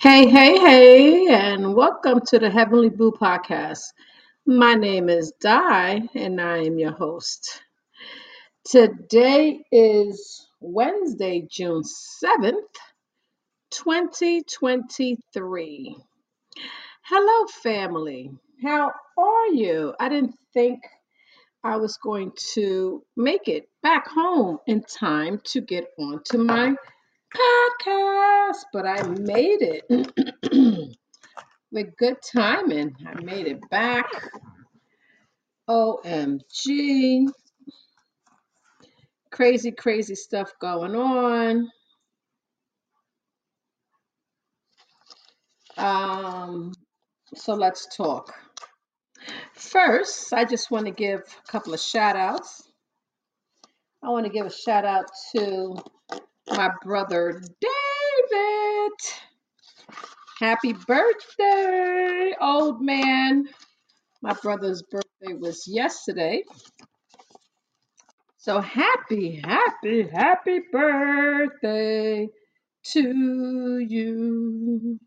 Hey, hey, hey, and welcome to the Heavenly Boo Podcast. My name is Di, and I am your host. Today is Wednesday, June 7th, 2023. Hello, family. How are you? I didn't think I was going to make it back home in time to get onto my podcast, but I made it. with good timing. I made it back. OMG. Crazy, crazy stuff going on. Um, so let's talk. First, I just want to give a couple of shout outs. I want to give a shout out to my brother David. Happy birthday, old man. My brother's birthday was yesterday. So happy, happy, happy birthday to you.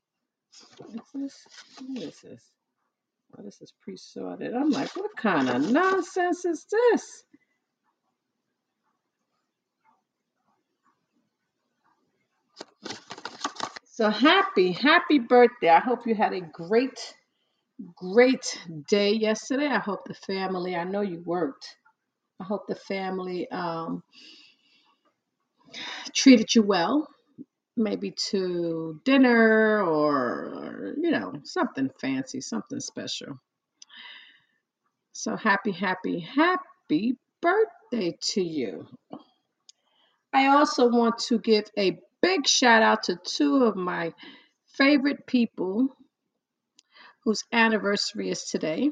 What's this? What is this? Oh, this is pre-sorted. I'm like, what kind of nonsense is this? So happy, happy birthday. I hope you had a great, great day yesterday. I hope the family, I know you worked. I hope the family um, treated you well. Maybe to dinner or, you know, something fancy, something special. So happy, happy, happy birthday to you. I also want to give a big shout out to two of my favorite people whose anniversary is today.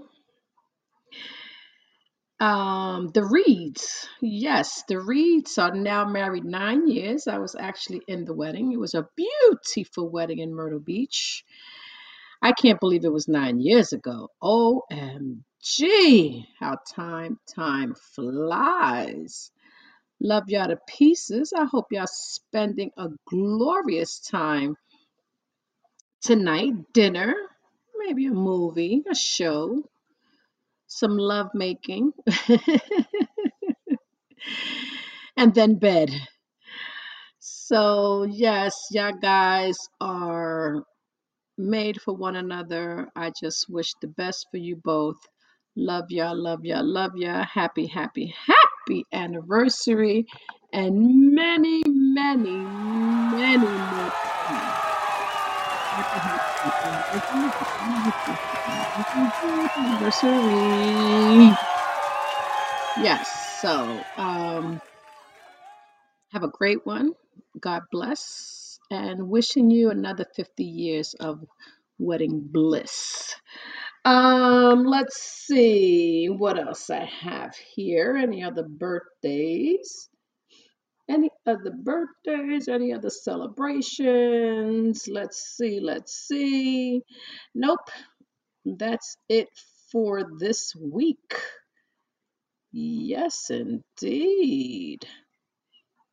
Um, the Reeds. Yes, the Reeds are now married nine years. I was actually in the wedding. It was a beautiful wedding in Myrtle Beach. I can't believe it was nine years ago. OMG, how time, time flies. Love y'all to pieces. I hope y'all spending a glorious time tonight. Dinner, maybe a movie, a show, some love making, and then bed. So, yes, y'all guys are made for one another. I just wish the best for you both. Love y'all, love y'all, love y'all. Happy, happy, happy anniversary and many, many, many more. Anniversary. Yes, so um, have a great one. God bless. And wishing you another 50 years of wedding bliss. Um, let's see what else I have here. Any other birthdays? Any other birthdays? Any other celebrations? Let's see, let's see. Nope, that's it for this week. Yes, indeed.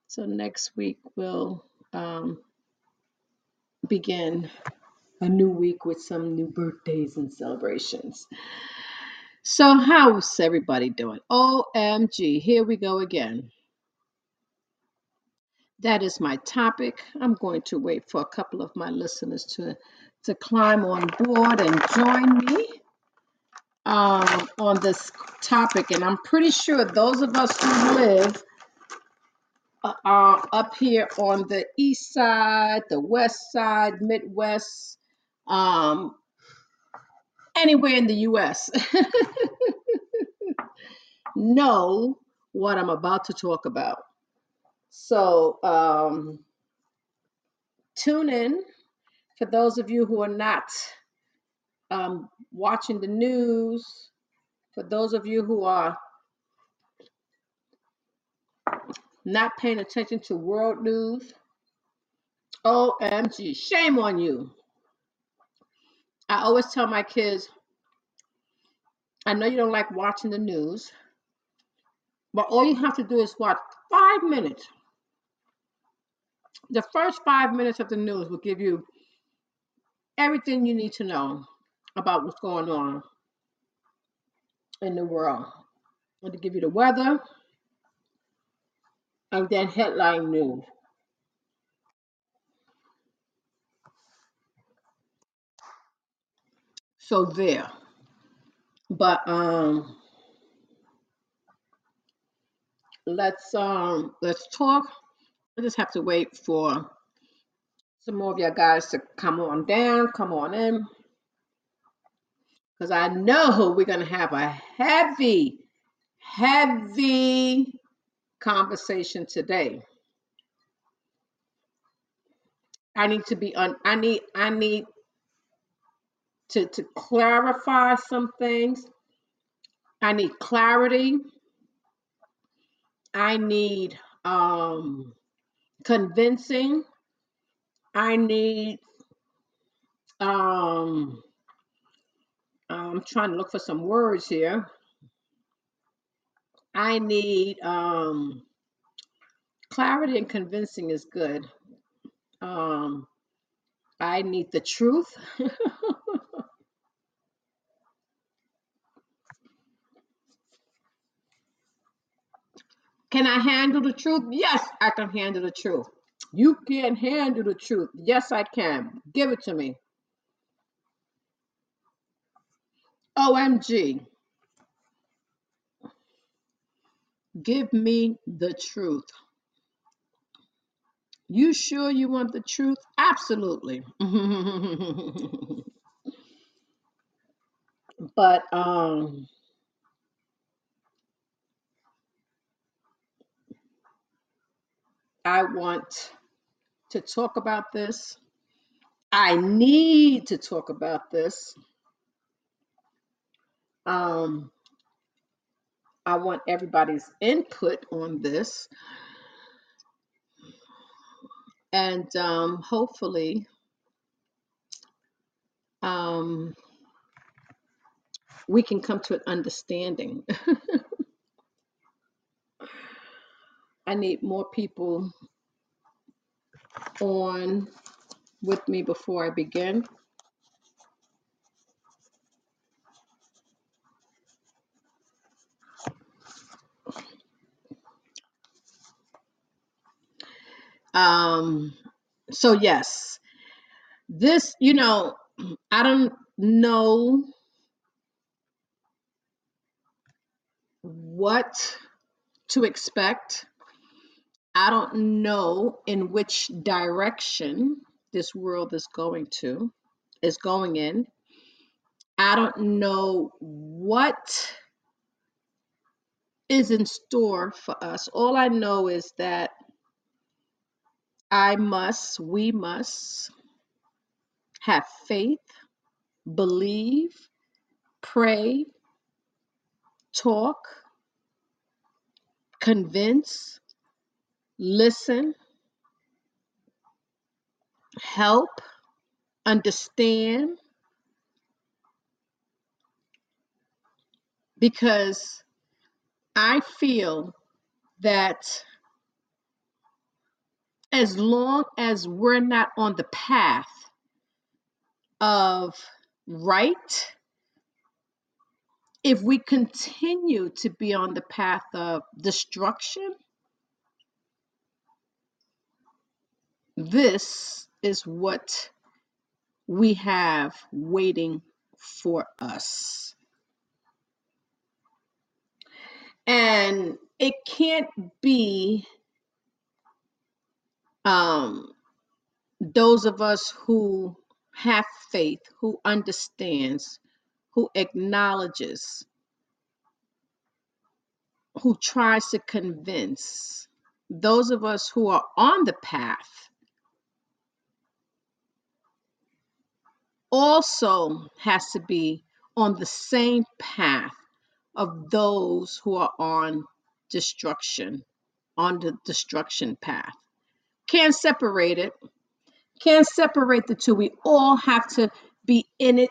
So next week we'll um, begin a new week with some new birthdays and celebrations. So, how's everybody doing? OMG, here we go again. That is my topic. I'm going to wait for a couple of my listeners to, to climb on board and join me um, on this topic. And I'm pretty sure those of us who live uh, uh, up here on the east side, the west side, Midwest, um, anywhere in the US know what I'm about to talk about. So um, tune in for those of you who are not um, watching the news, for those of you who are not paying attention to world news. OMG, shame on you. I always tell my kids, I know you don't like watching the news, but all you have to do is watch five minutes. The first five minutes of the news will give you everything you need to know about what's going on in the world. To give you the weather and then headline news. So there. But um let's um let's talk. I just have to wait for some more of you guys to come on down, come on in, because I know we're gonna have a heavy, heavy conversation today. I need to be on. I need. I need to to clarify some things. I need clarity. I need um convincing. I need um I'm trying to look for some words here. I need um clarity and convincing is good. Um I need the truth. can I handle the truth? Yes, I can handle the truth. You can handle the truth. Yes, I can. Give it to me. OMG. Give me the truth. You sure you want the truth? Absolutely. but um I want to talk about this. I need to talk about this. Um I want everybody's input on this and um hopefully um we can come to an understanding. I need more people on with me before I begin. Um, so yes, this, you know, I don't know what to expect. I don't know in which direction this world is going to, is going in. I don't know what is in store for us. All I know is that I must, we must have faith, believe, pray, talk, convince, listen, help, understand, because I feel that as long as we're not on the path of right, if we continue to be on the path of destruction, this is what we have waiting for us. And it can't be um, those of us who have faith, who understands, who acknowledges, who tries to convince, those of us who are on the path also has to be on the same path of those who are on destruction, on the destruction path. Can't separate it. Can't separate the two. We all have to be in it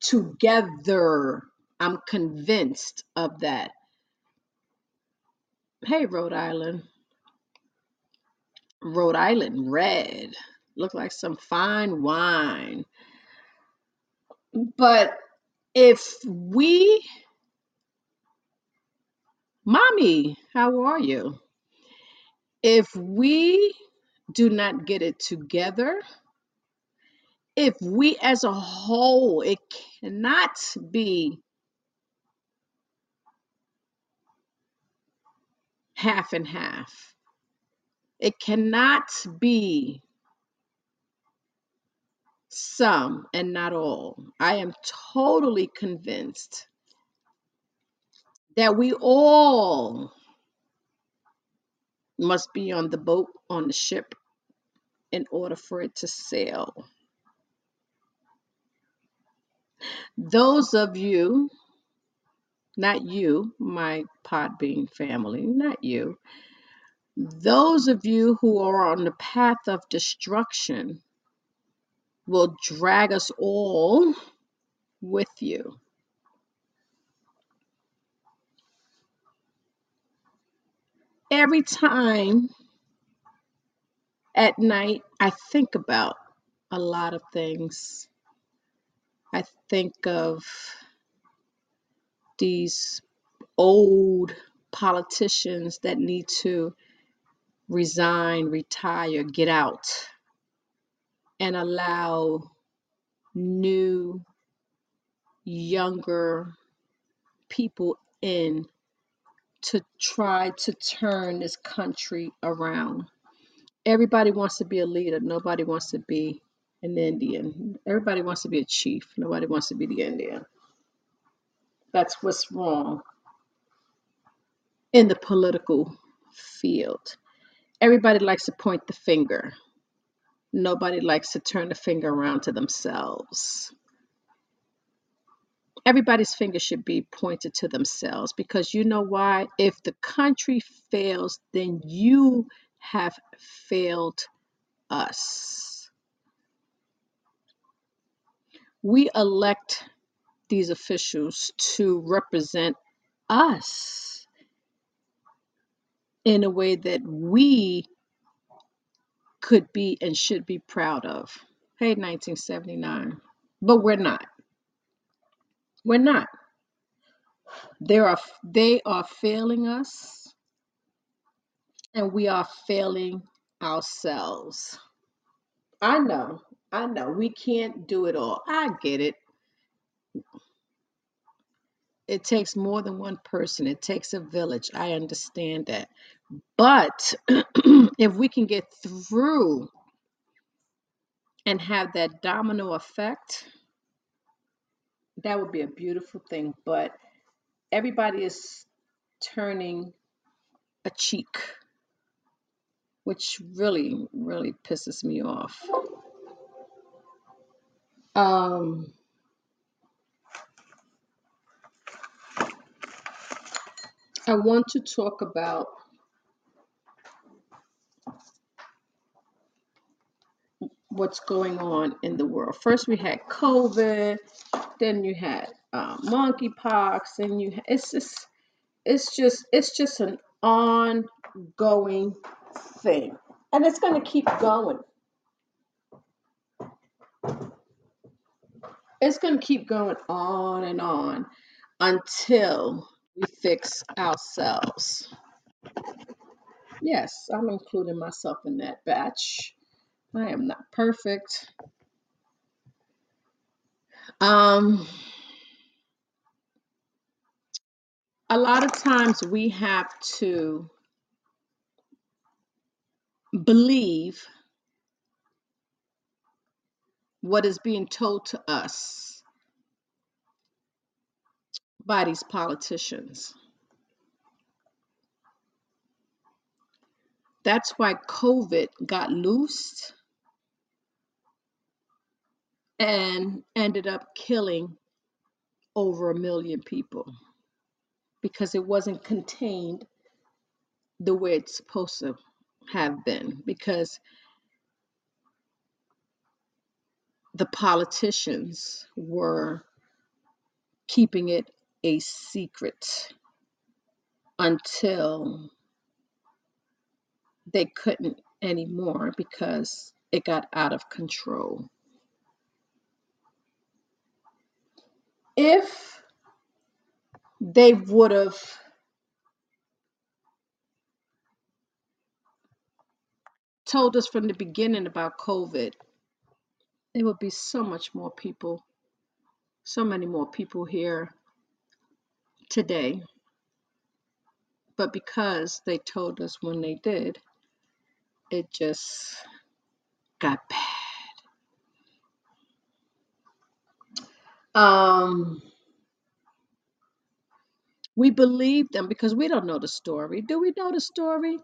together. I'm convinced of that. Hey, Rhode Island. Rhode Island red. Look like some fine wine. But if we, mommy, how are you? If we do not get it together, if we as a whole, it cannot be half and half. It cannot be some and not all. I am totally convinced that we all must be on the boat, on the ship, in order for it to sail. Those of you, not you, my Podbean family, not you, those of you who are on the path of destruction will drag us all with you. Every time at night, I think about a lot of things. I think of these old politicians that need to resign, retire, get out, and allow new, younger people in to try to turn this country around. Everybody wants to be a leader. Nobody wants to be an Indian. Everybody wants to be a chief. Nobody wants to be the Indian. That's what's wrong in the political field. Everybody likes to point the finger. Nobody likes to turn the finger around to themselves. Everybody's finger should be pointed to themselves because you know why? If the country fails, then you have failed us. We elect these officials to represent us in a way that we could be and should be proud of. Hey, 1979. But we're not. We're not. They are they are failing us and we are failing ourselves. I know. I know. We can't do it all. I get it. It takes more than one person. It takes a village. I understand that. But if we can get through and have that domino effect, that would be a beautiful thing. But everybody is turning a cheek, which really, really pisses me off. Um, I want to talk about what's going on in the world. First, we had COVID, then you had uh, monkeypox, and you it's just it's just it's just an ongoing thing, and it's going to keep going. It's going to keep going on and on until we fix ourselves. Yes, I'm including myself in that batch. I am not perfect. Um, a lot of times we have to believe what is being told to us by these politicians. That's why COVID got loosed and ended up killing over a million people because it wasn't contained the way it's supposed to have been because the politicians were keeping it a secret until they couldn't anymore because it got out of control. If they would have told us from the beginning about COVID, there would be so much more people, so many more people here today. But because they told us when they did, it just got bad. Um, we believe them because we don't know the story. Do we know the story?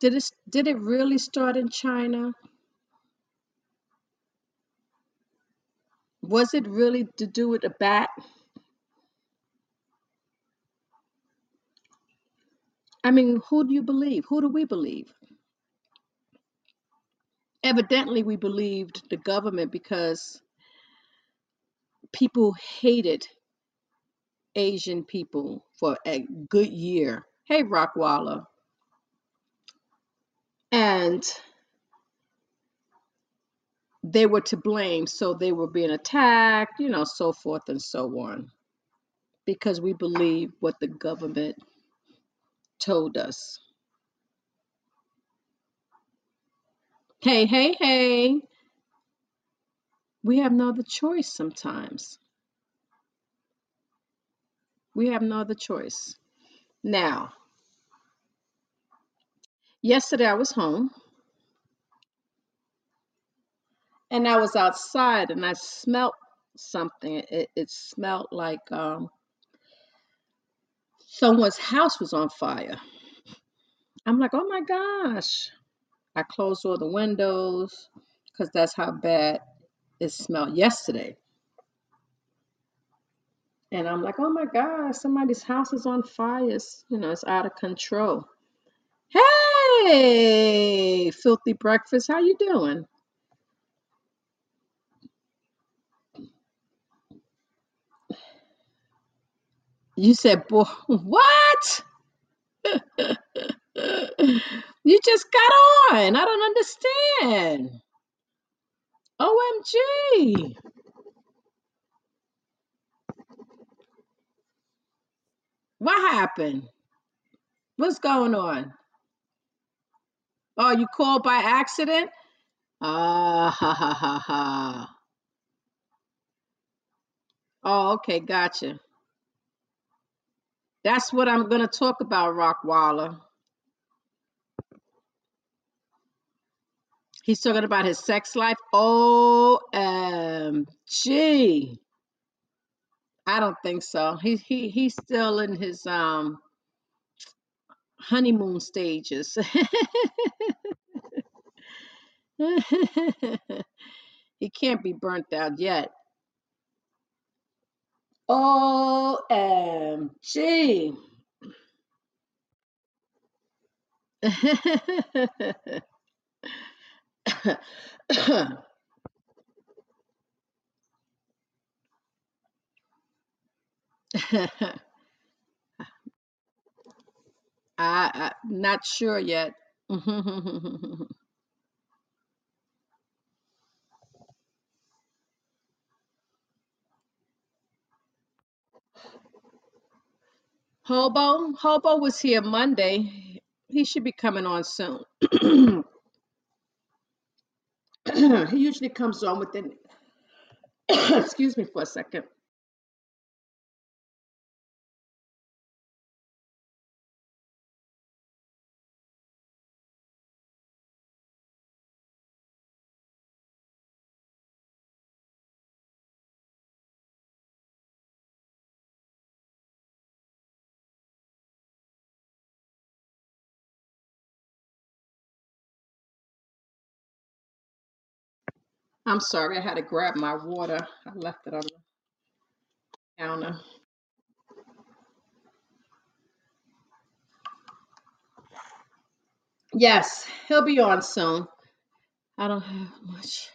Did it did it really start in China? Was it really to do with a bat? I mean, who do you believe? Who do we believe? Evidently, we believed the government because people hated Asian people for a good year. Hey, Rockwalla. And they were to blame, so they were being attacked, you know, so forth and so on, because we believe what the government told us. Hey, hey, hey. We have no other choice sometimes. We have no other choice. Now, yesterday I was home and I was outside and I smelt something. It, it smelled like um, someone's house was on fire. I'm like, oh my gosh. I closed all the windows because that's how bad it smelled yesterday. And I'm like, oh my gosh, somebody's house is on fire. It's, you know, it's out of control. Hey, filthy breakfast, how you doing? You said, boy, what? you just got on. I don't understand. OMG. What happened? What's going on? Oh, you called by accident? Ah, ha, ha, ha, ha. Oh, okay, gotcha. That's what I'm going to talk about, Rockwaller. He's talking about his sex life. OMG. I don't think so. He he he's still in his um honeymoon stages. he can't be burnt out yet. OMG. I, I not sure yet. Hobo, Hobo was here Monday. He should be coming on soon. he usually comes on within. excuse me for a second. I'm sorry, I had to grab my water. I left it on the counter. Yes, he'll be on soon. I don't have much.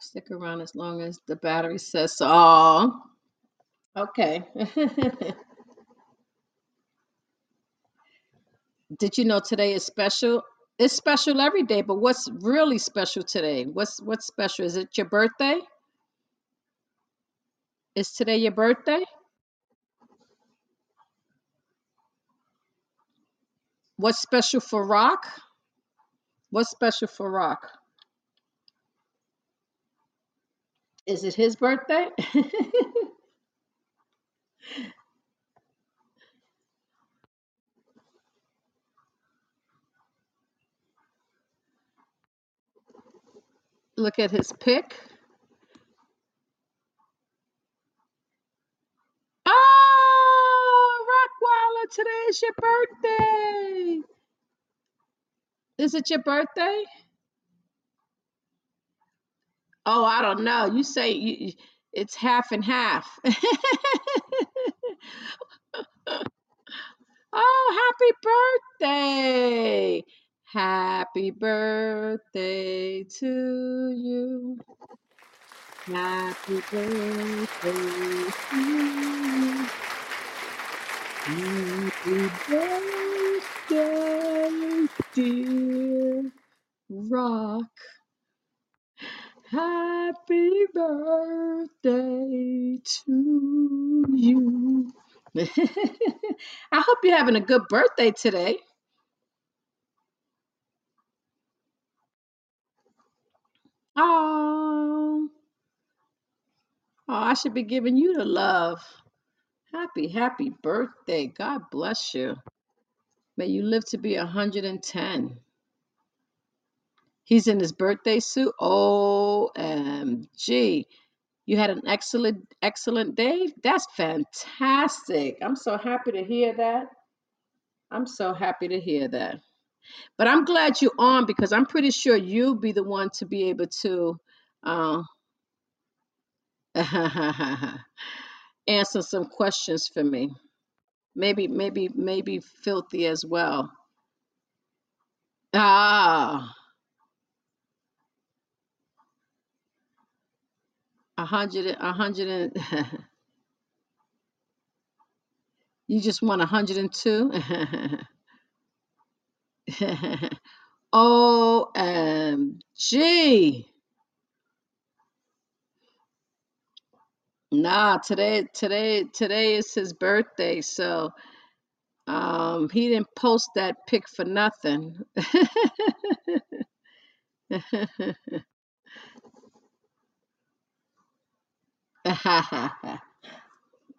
Stick around as long as the battery says so. Oh, okay. Did you know today is special? It's special every day, but what's really special today? What's what's special? Is it your birthday? Is today your birthday? What's special for Rock? What's special for Rock? Is it his birthday? Look at his pic. Oh, Rockweiler, today is your birthday. Is it your birthday? Oh, I don't know. You say you- it's half and half. oh, happy birthday. Happy birthday to you. Happy birthday to you. Happy birthday, dear Rock. Happy birthday to you. I hope you're having a good birthday today. Oh, oh, I should be giving you the love. Happy, happy birthday. God bless you. May you live to be 110. He's in his birthday suit. OMG. You had an excellent, excellent day. That's fantastic. I'm so happy to hear that. I'm so happy to hear that. But I'm glad you're on because I'm pretty sure you'll be the one to be able to uh, answer some questions for me. Maybe, maybe, maybe filthy as well. Ah, a hundred, a hundred and you just want a hundred and two. OMG. Nah, today, today, today is his birthday, so um, he didn't post that pic for nothing.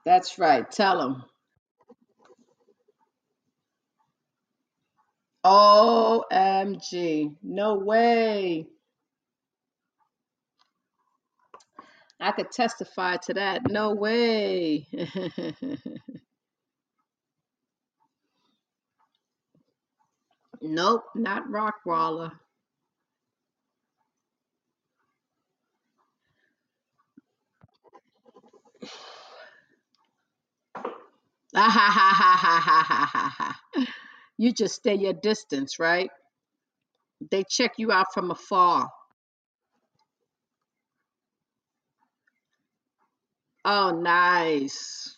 That's right. Tell him. OMG. No way. I could testify to that. No way. nope, not Rockwaller. you just stay your distance, right? They check you out from afar. Oh, nice.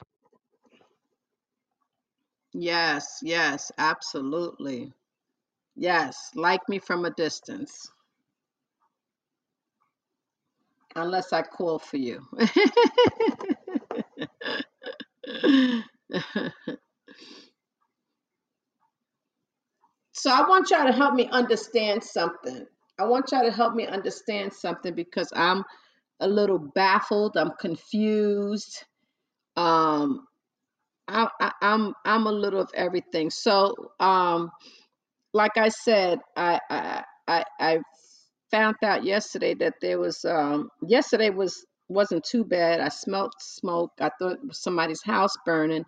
Yes, yes, absolutely. Yes, like me from a distance, unless I call for you. so I want y'all to help me understand something. I want y'all to help me understand something because I'm a little baffled. I'm confused. Um, I, I, I'm I'm a little of everything. So, um, like I said, I I I, found out yesterday that there was um, yesterday was wasn't too bad. I smelt smoke. I thought it was somebody's house burning.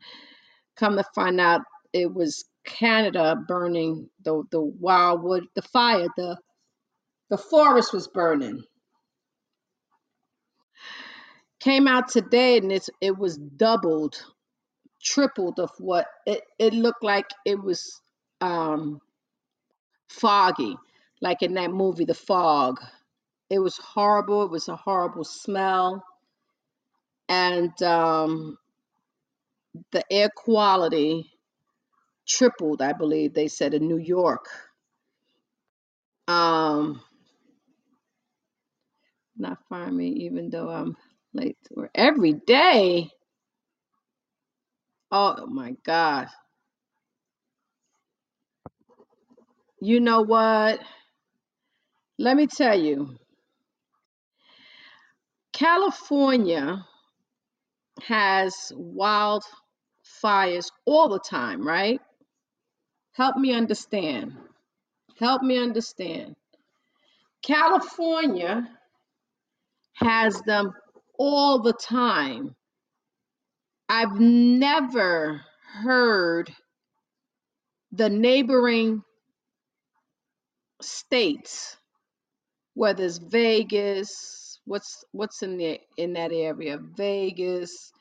Come to find out, it was Canada burning the the wildwood, the fire, the the forest was burning. Came out today and it's it was doubled, tripled of what it it looked like. It was um, foggy, like in that movie, The Fog. It was horrible. It was a horrible smell, and um, the air quality tripled. I believe they said in New York. Um, not me even though I'm late or every day. Oh my God. You know what? Let me tell you, California has wildfires all the time, right? Help me understand. Help me understand. California has them all the time. I've never heard the neighboring states, whether it's Vegas, what's what's in the in that area, Vegas,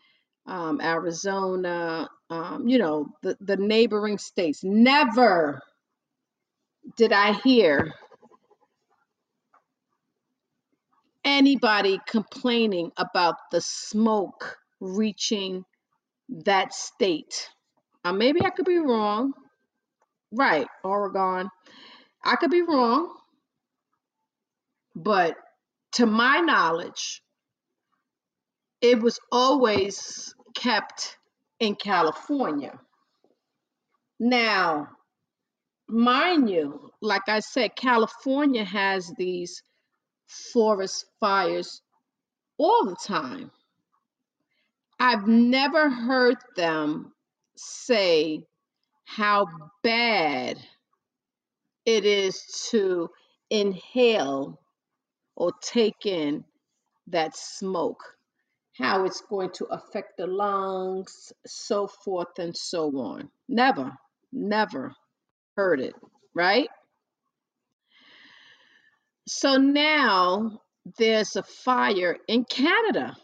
um, Arizona, um, you know, the, the neighboring states. Never did I hear anybody complaining about the smoke reaching that state. Uh, maybe I could be wrong. Right, Oregon. I could be wrong, but to my knowledge, it was always kept in California. Now, mind you, like I said, California has these forest fires all the time. I've never heard them say how bad it is to inhale or take in that smoke, how it's going to affect the lungs, so forth and so on. Never, never heard it, right? So now there's a fire in Canada,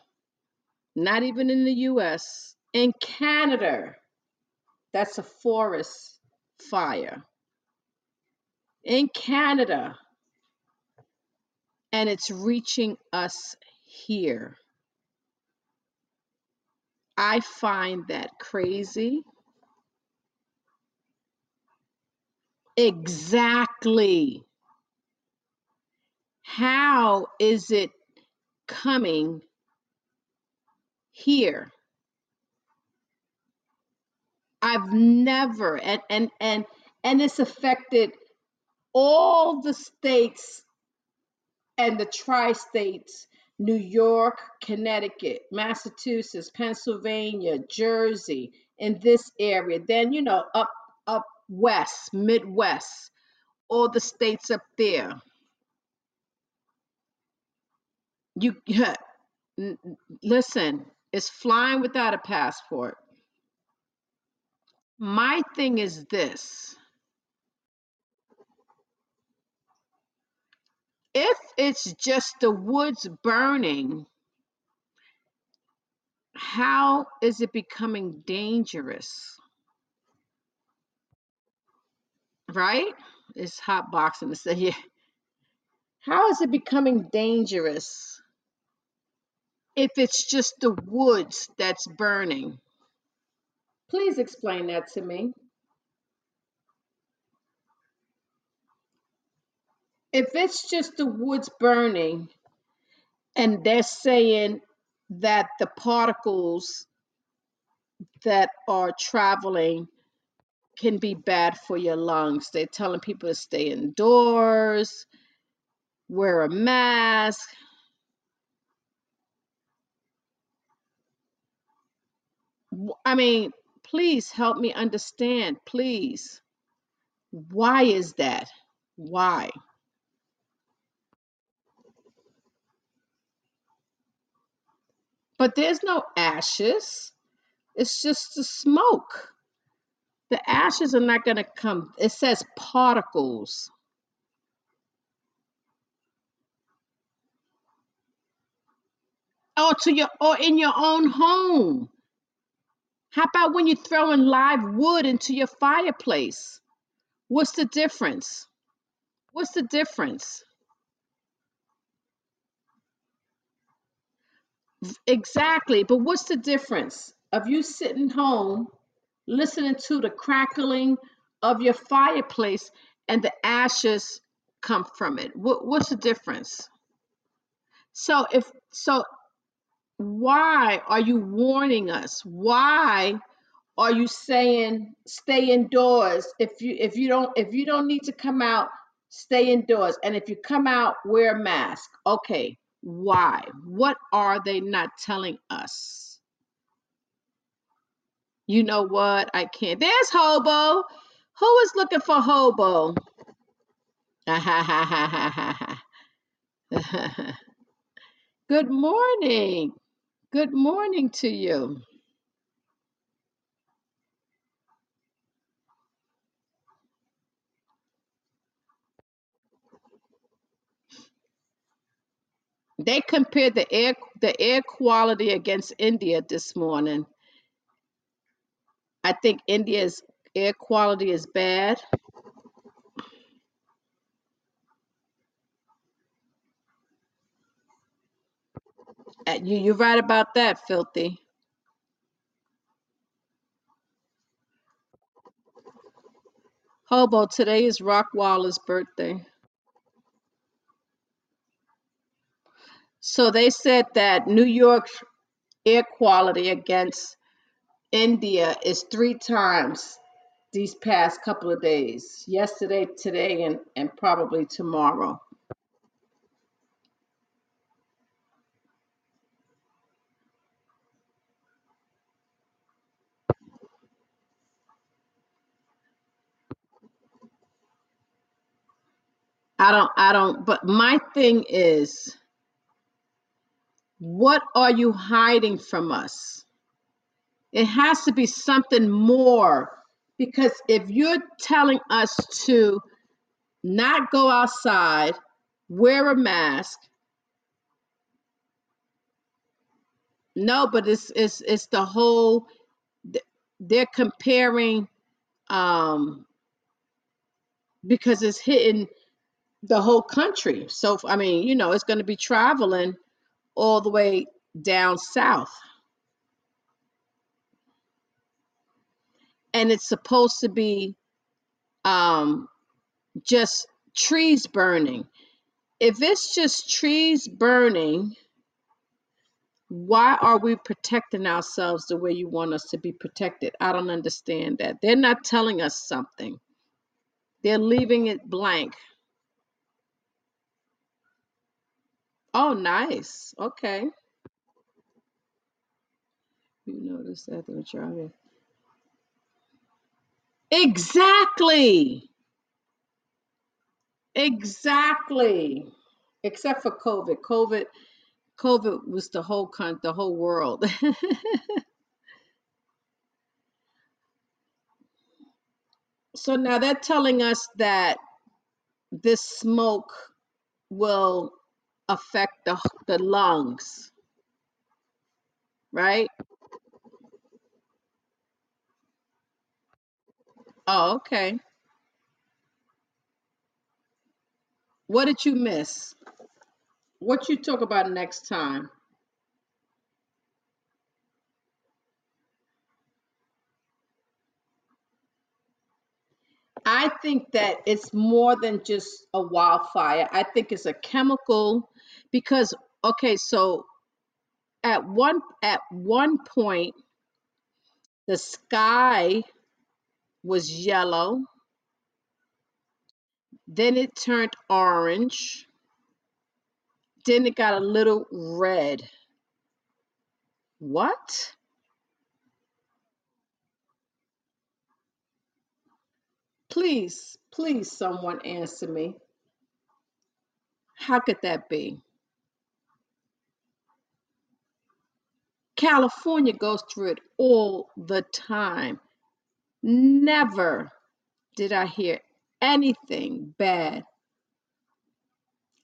not even in the US, in Canada. That's a forest fire in Canada, and it's reaching us here. I find that crazy. Exactly. How is it coming here? I've never and and and and it's affected all the states and the tri-states New York, Connecticut, Massachusetts, Pennsylvania, Jersey, in this area. Then, you know, up up west, Midwest, all the states up there. You listen, it's flying without a passport. My thing is this. If it's just the woods burning, how is it becoming dangerous? Right? It's hot boxing to say here. How is it becoming dangerous if it's just the woods that's burning? Please explain that to me. If it's just the woods burning and they're saying that the particles that are traveling can be bad for your lungs, they're telling people to stay indoors, wear a mask. I mean, please help me understand, please. Why is that? Why? But there's no ashes. It's just the smoke. The ashes are not going to come. It says particles. Or to your or in your own home. How about when you're throwing live wood into your fireplace? What's the difference? What's the difference? Exactly, but what's the difference of you sitting home listening to the crackling of your fireplace and the ashes come from it? What, what's the difference? So if so, why are you warning us? Why are you saying stay indoors? If you if you don't if you don't need to come out, stay indoors. And if you come out, wear a mask. Okay, why? What are they not telling us? You know what? I can't. There's Hobo. Who is looking for Hobo? Good morning. Good morning to you. They compared the air the air quality against India this morning. I think India's air quality is bad. Uh, You you're right about that, filthy. Hobo, today is Rock Rockwaller's birthday. So they said that New York's air quality against India is three times these past couple of days. Yesterday, today, and, and probably tomorrow. I don't I don't but my thing is what are you hiding from us? It has to be something more because if you're telling us to not go outside, wear a mask, no, but it's it's it's the whole they're comparing um because it's hitting the whole country. So I mean, you know, it's going to be traveling all the way down south. And it's supposed to be um just trees burning. If it's just trees burning, why are we protecting ourselves the way you want us to be protected? I don't understand that. They're not telling us something. They're leaving it blank. Oh, nice. Okay. You notice that they were driving. Exactly. Exactly. Except for COVID. COVID COVID was the whole con the whole world. so now they're telling us that this smoke will affect the the lungs, right? Oh, okay. What did you miss? What you talk about next time? I think that it's more than just a wildfire. I think it's a chemical because okay, so at one at one point the sky was yellow, then it turned orange, then it got a little red. What? Please, please someone answer me. How could that be? California goes through it all the time. Never did I hear anything bad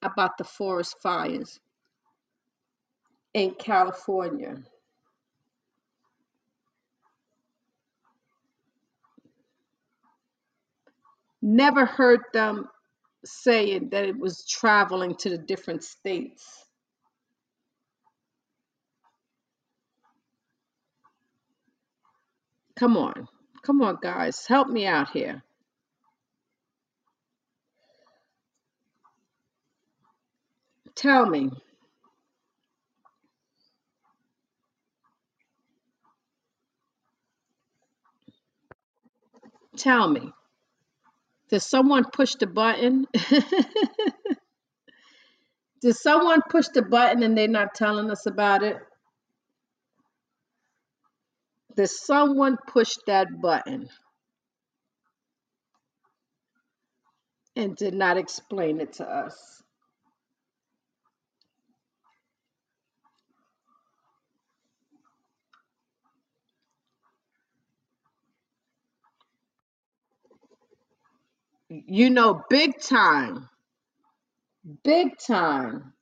about the forest fires in California. Never heard them saying that it was traveling to the different states. Come on. Come on, guys. Help me out here. Tell me, tell me, did someone push the button? did someone push the button and they're not telling us about it? Did someone push that button and did not explain it to us? You know, big time, big time.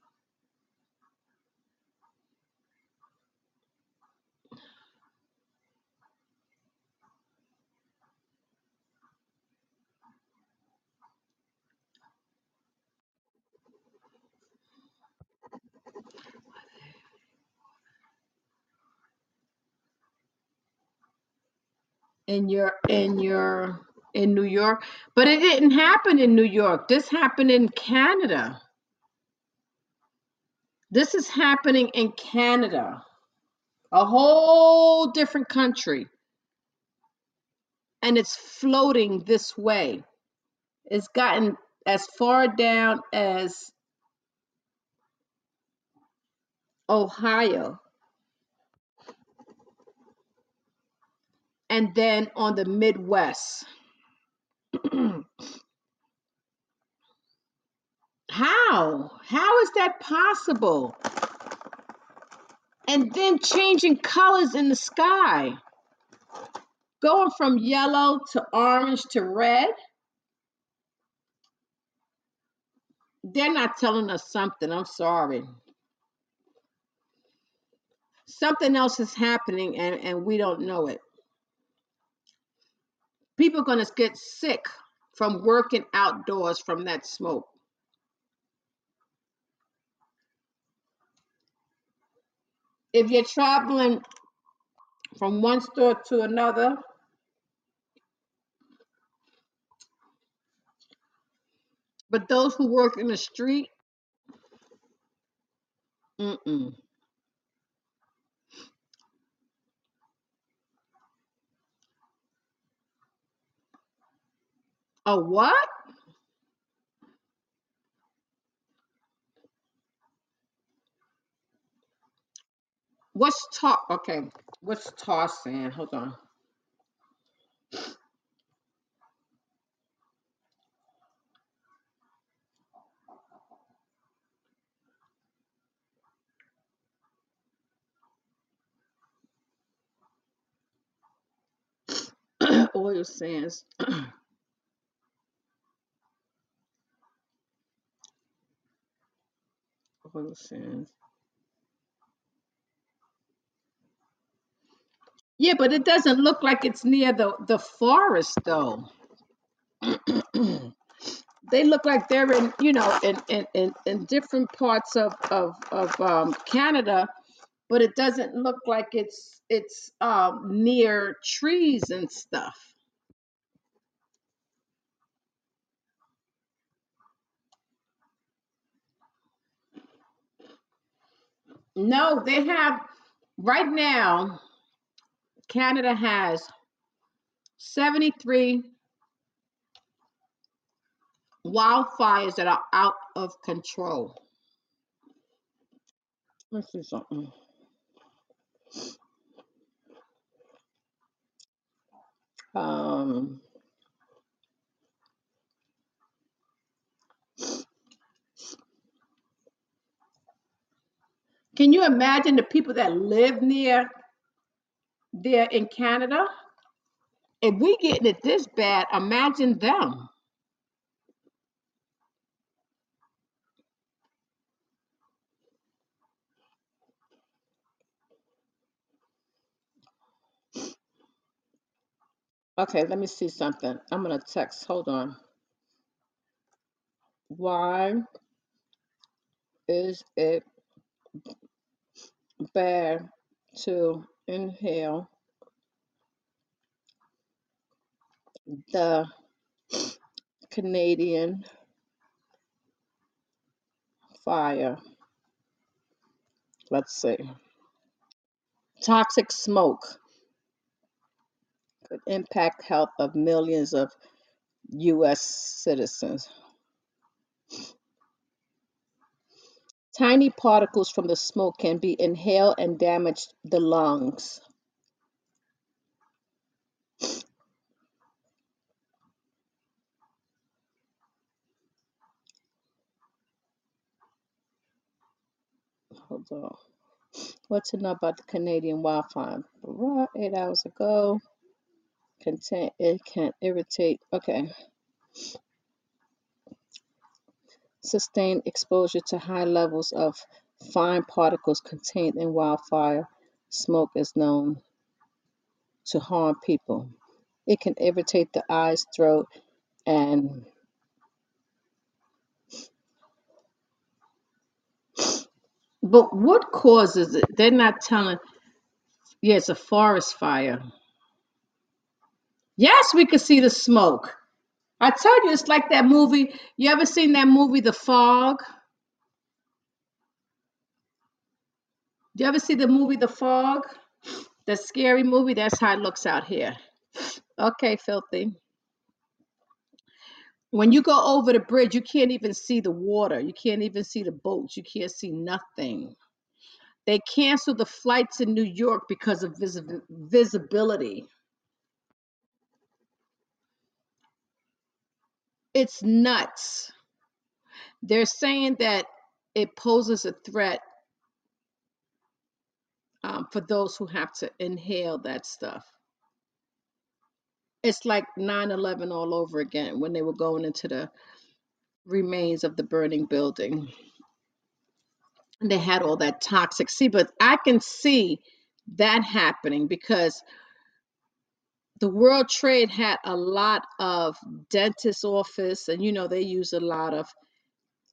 in your in your in New York, but it didn't happen in New York. This happened in Canada. This is happening in Canada, a whole different country, and it's floating this way. It's gotten as far down as Ohio, and then on the Midwest. How? How is that possible? And then changing colors in the sky, going from yellow to orange to red. They're not telling us something. I'm sorry. Something else is happening and, and we don't know it. People are going to get sick from working outdoors from that smoke. If you're traveling from one store to another, but those who work in the street, mm-mm. A what? What's talk? Okay, what's toss saying? Hold on. Oil sands. Yeah, but it doesn't look like it's near the the forest though. they look like they're in, you know, in in in, in different parts of of of um, Canada, but it doesn't look like it's it's um, near trees and stuff. No, they have right now. Canada has 73 wildfires that are out of control. Let's see something. Um, can you imagine the people that live near there in Canada? If we getting it this bad, imagine them. Okay, let me see something. I'm gonna text. Hold on. Why is it bad to inhale the Canadian fire. Let's see. Toxic smoke could impact health of millions of U.S. citizens. Tiny particles from the smoke can be inhaled and damage the lungs. Hold on. What to know about the Canadian wildfire? Eight hours ago. Contain it can irritate. Okay. Sustained exposure to high levels of fine particles contained in wildfire smoke is known to harm people. It can irritate the eyes, throat, and but what causes it? They're not telling. Yeah, it's a forest fire. Yes, we could see the smoke. I told you it's like that movie. You ever seen that movie, The Fog? Do you ever see the movie The Fog? The scary movie? That's how it looks out here. Okay, filthy. When you go over the bridge, you can't even see the water. You can't even see the boats. You can't see nothing. They canceled the flights in New York because of visi- visibility. It's nuts. They're saying that it poses a threat um, for those who have to inhale that stuff. It's like 9 11 all over again when they were going into the remains of the burning building. And they had all that toxic. See, but I can see that happening because the World Trade had a lot of dentist office, and you know, they use a lot of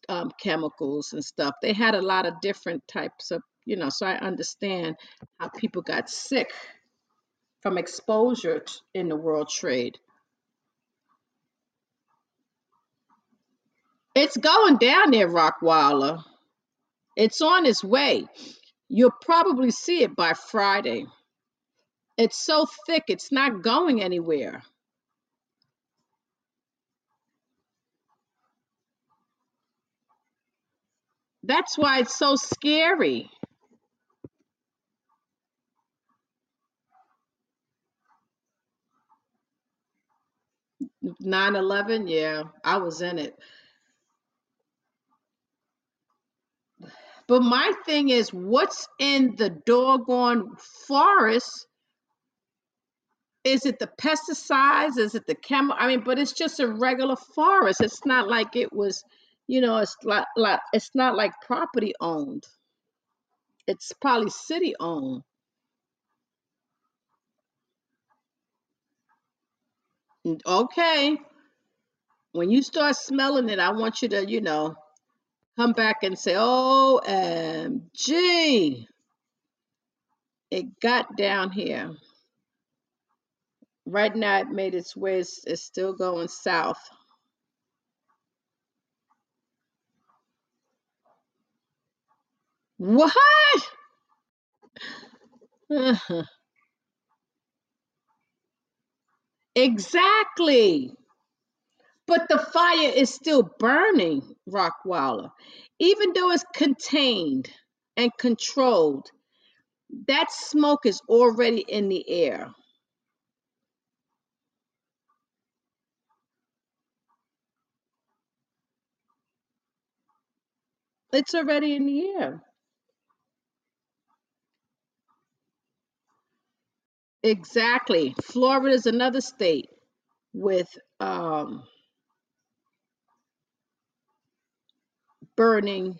um, chemicals and stuff. They had a lot of different types of, you know, so I understand how people got sick from exposure in the World Trade. It's going down there, Rockwaller. It's on its way. You'll probably see it by Friday. It's so thick, it's not going anywhere. That's why it's so scary. 9 11, yeah, I was in it. But my thing is, what's in the doggone forest? Is it the pesticides? Is it the chemical? I mean, but it's just a regular forest. It's not like it was, you know, it's like, like it's not like property owned. It's probably city owned. Mm, okay, when you start smelling it, I want you to, you know, come back and say, "Oh, "OMG, it got down here." Now, it made its way. It's, still going south. What? Uh-huh. exactly. But the fire is still burning, Rockwaller. Even though it's contained and controlled, that smoke is already in the air. It's already in the air. Exactly. Florida is another state with um, burning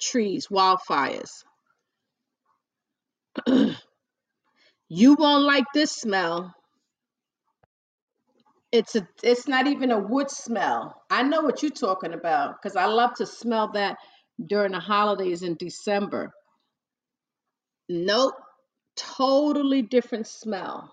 trees, wildfires. you won't like this smell. It's a it's not even a wood smell. I know what you're talking about because I love to smell that during the holidays in December. Nope, totally different smell.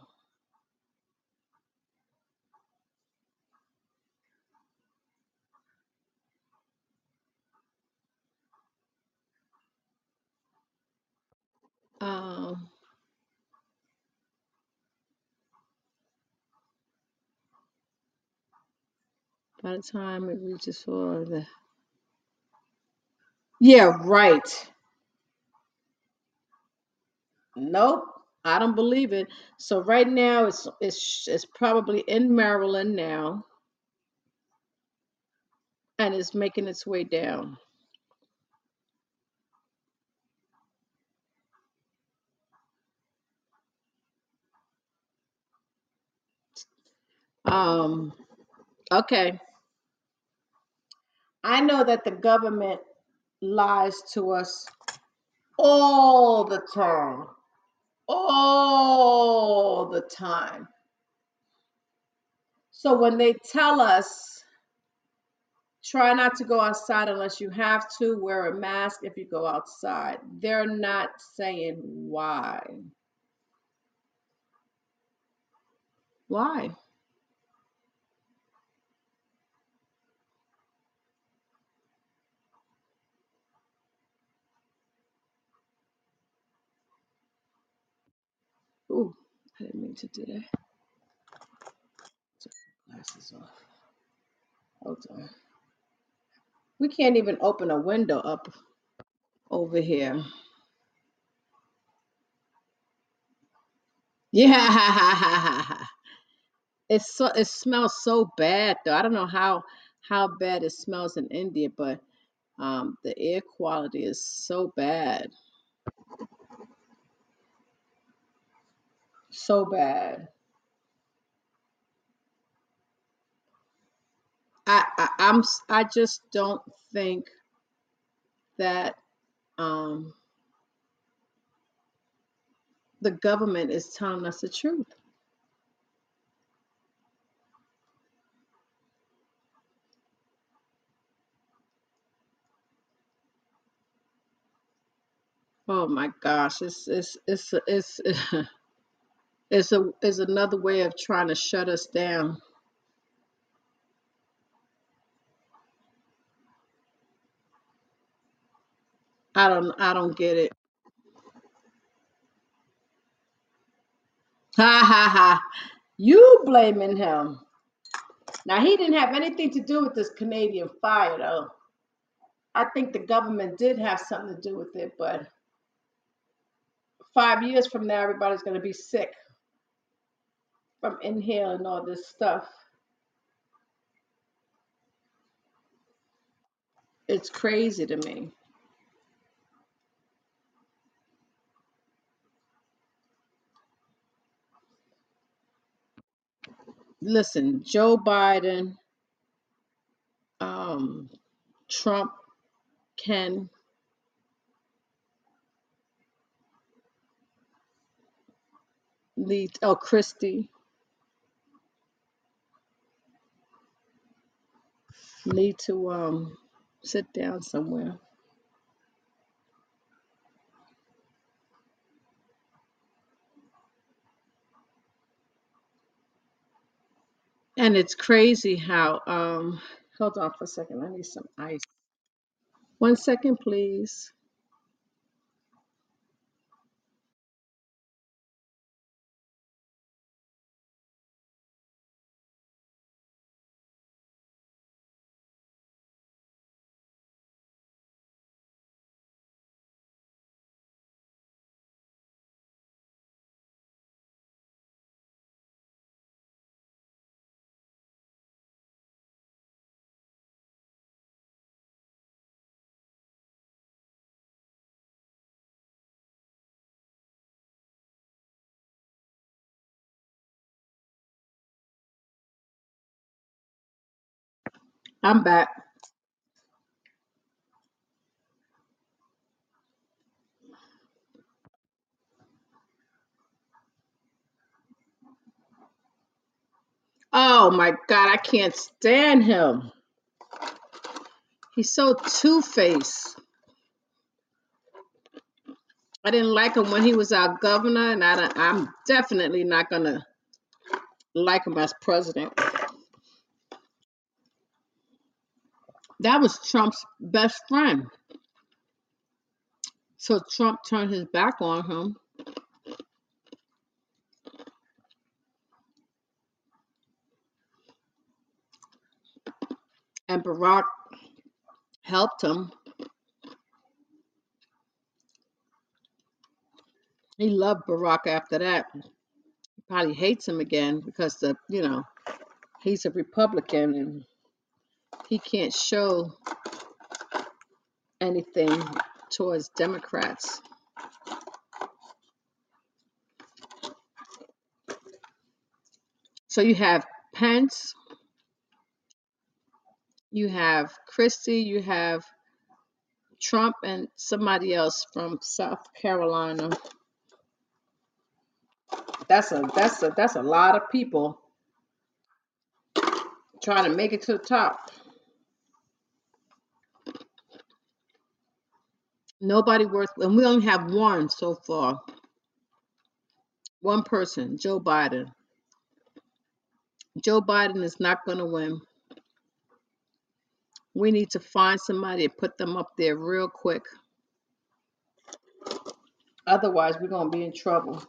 Um, by the time it reaches for the yeah, right. Nope, I don't believe it. So right now it's it's it's probably in Maryland now, and it's making its way down. Um, okay. I know that the government lies to us all the time, all the time. So when they tell us try not to go outside unless you have to, wear a mask if you go outside, they're not saying why. Why? Ooh, I didn't mean to do that. Took my glasses off. Hold on. We can't even open a window up over here. Yeah. It's so it smells so bad though. I don't know how how bad it smells in India, but um the air quality is so bad. So bad. I, I I'm I just don't think that um the government is telling us the truth. Oh my gosh, it's it's it's it's it's a it's another way of trying to shut us down. I don't I don't get it. Ha ha ha. You blaming him. Now he didn't have anything to do with this Canadian fire though. I think the government did have something to do with it, but five years from now everybody's gonna be sick from inhaling all this stuff. It's crazy to me. Listen, Joe Biden, um, Trump can lead oh Christie need to um sit down somewhere. And it's crazy how um hold on for a second, I need some ice. One second, please. I'm back. Oh my god, I can't stand him. He's so two-faced. I didn't like him when he was our governor, and I don't, I'm definitely not gonna like him as president. That was Trump's best friend. So Trump turned his back on him, and Barack helped him. He loved Barack after that. He probably hates him again because the you know he's a Republican and he can't show anything towards Democrats. So you have Pence, you have Christie, you have Trump, and somebody else from South Carolina. That's a that's a that's a lot of people trying to make it to the top. Nobody worth, and we only have one so far. One person, Joe Biden. Joe Biden is not going to win. We need to find somebody and put them up there real quick. Otherwise, we're going to be in trouble.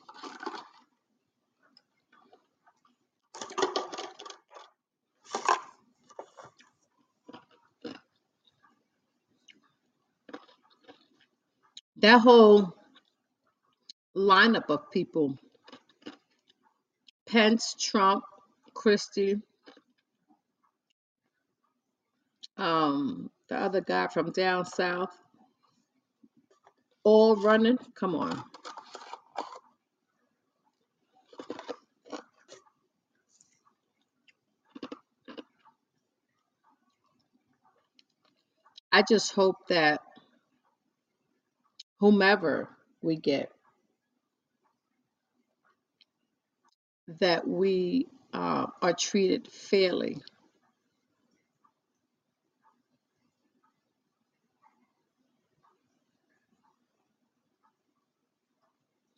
That whole lineup of people Pence, Trump, Christie, um, the other guy from down south, all running. Come on. I just hope that whomever we get, that we uh, are treated fairly.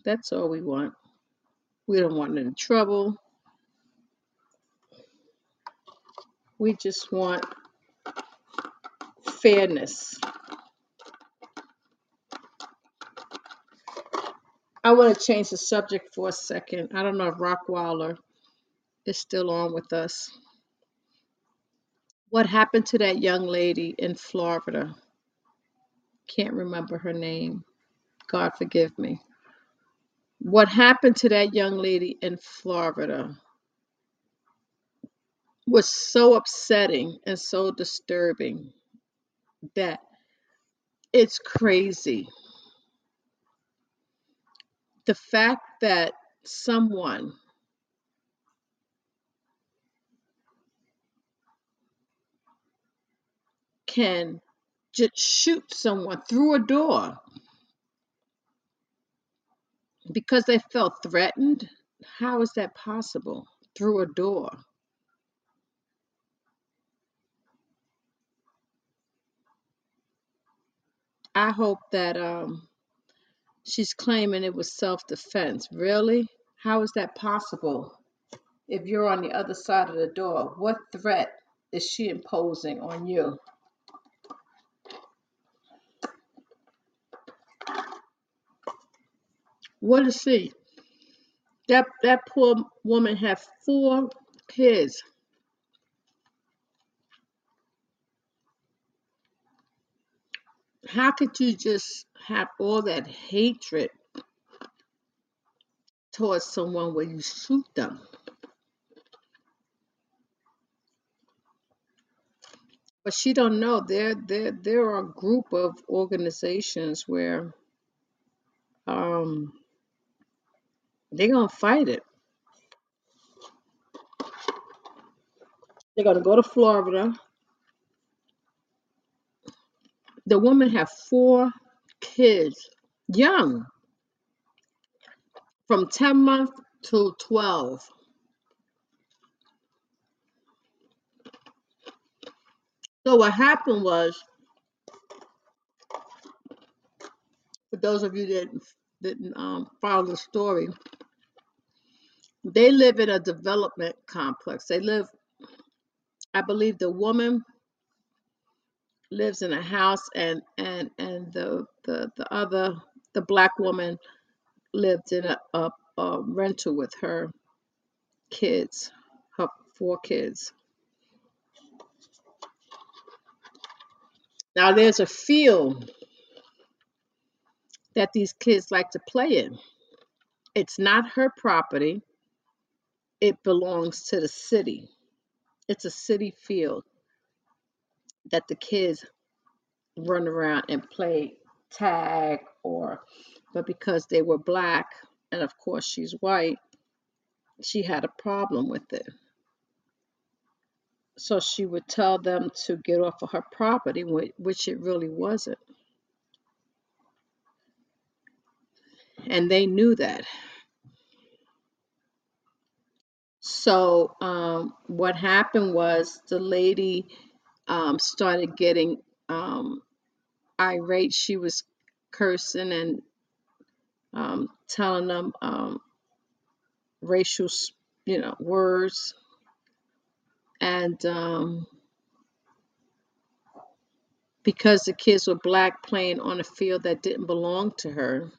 That's all we want. We don't want any trouble. We just want fairness. I want to change the subject for a second. I don't know if Rockwaller is still on with us. What happened to that young lady in Florida? Can't remember her name. God forgive me. What happened to that young lady in Florida was so upsetting and so disturbing that it's crazy. The fact that someone can just shoot someone through a door because they felt threatened, how is that possible? Through a door. I hope that um, she's claiming it was self defense. Really? How is that possible? If you're on the other side of the door, what threat is she imposing on you? What is she? That that poor woman had four kids. How could you just have all that hatred towards someone when you shoot them? But she don't know. There there there are a group of organizations where um they're gonna fight it. They're gonna go to Florida. The woman had four kids, young, from 10 months to 12. So what happened was, for those of you that didn't um, follow the story, they live in a development complex. They live, I believe, the woman lives in a house, and and and the the the other The black woman lived in a, a, a rental with her kids, her four kids. Now there's a field that these kids like to play in. It's not her property. It belongs to the city. It's a city field that the kids run around and play tag or but because they were black and of course she's white, she had a problem with it. So she would tell them to get off of her property, which it really wasn't. And they knew that. So um, what happened was the lady um, started getting um, irate. She was cursing and um, telling them um, racial, you know, words, and um, because the kids were black playing on a field that didn't belong to her,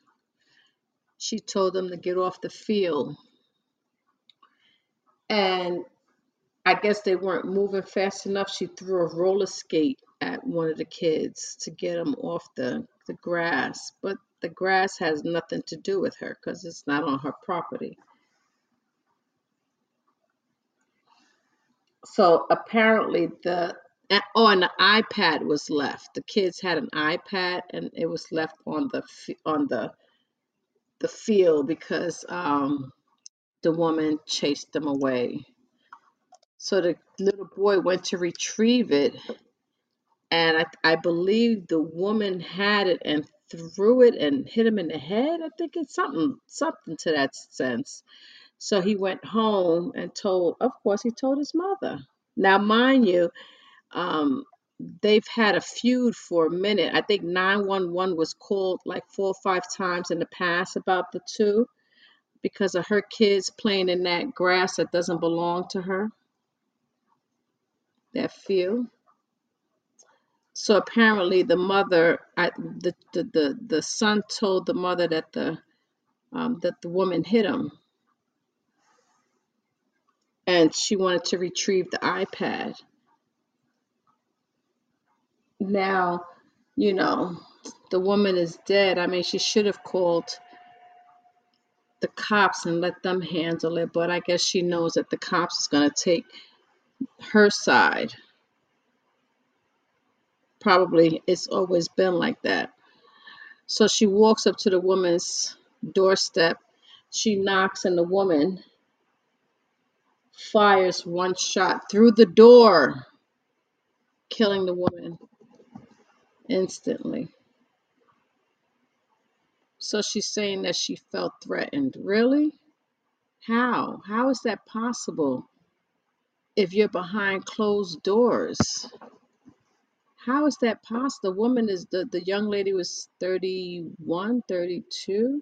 she told them to get off the field. And I guess they weren't moving fast enough. She threw a roller skate at one of the kids to get them off the, the grass. But the grass has nothing to do with her because it's not on her property. So apparently the oh, and the iPad was left. The kids had an iPad and it was left on the on the the field because um, the woman chased them away. So the little boy went to retrieve it, and I, I believe the woman had it and threw it and hit him in the head. I think it's something something to that sense. So he went home and told, of course, he told his mother. Now, mind you, um, they've had a feud for a minute. I think 911 was called like four or five times in the past about the two because of her kids playing in that grass that doesn't belong to her, that field. So apparently, the mother, I, the, the the the son told the mother that the um, that the woman hit him, and she wanted to retrieve the iPad. Now, you know, the woman is dead. I mean, she should have called the cops and let them handle it, but I guess she knows that the cops is going to take her side. Probably it's always been like that. So she walks up to the woman's doorstep. She knocks, and the woman fires one shot through the door, killing the woman instantly. So she's saying that she felt threatened. Really? How? How is that possible if you're behind closed doors? How is that possible? The woman is the, the young lady was 31, 32.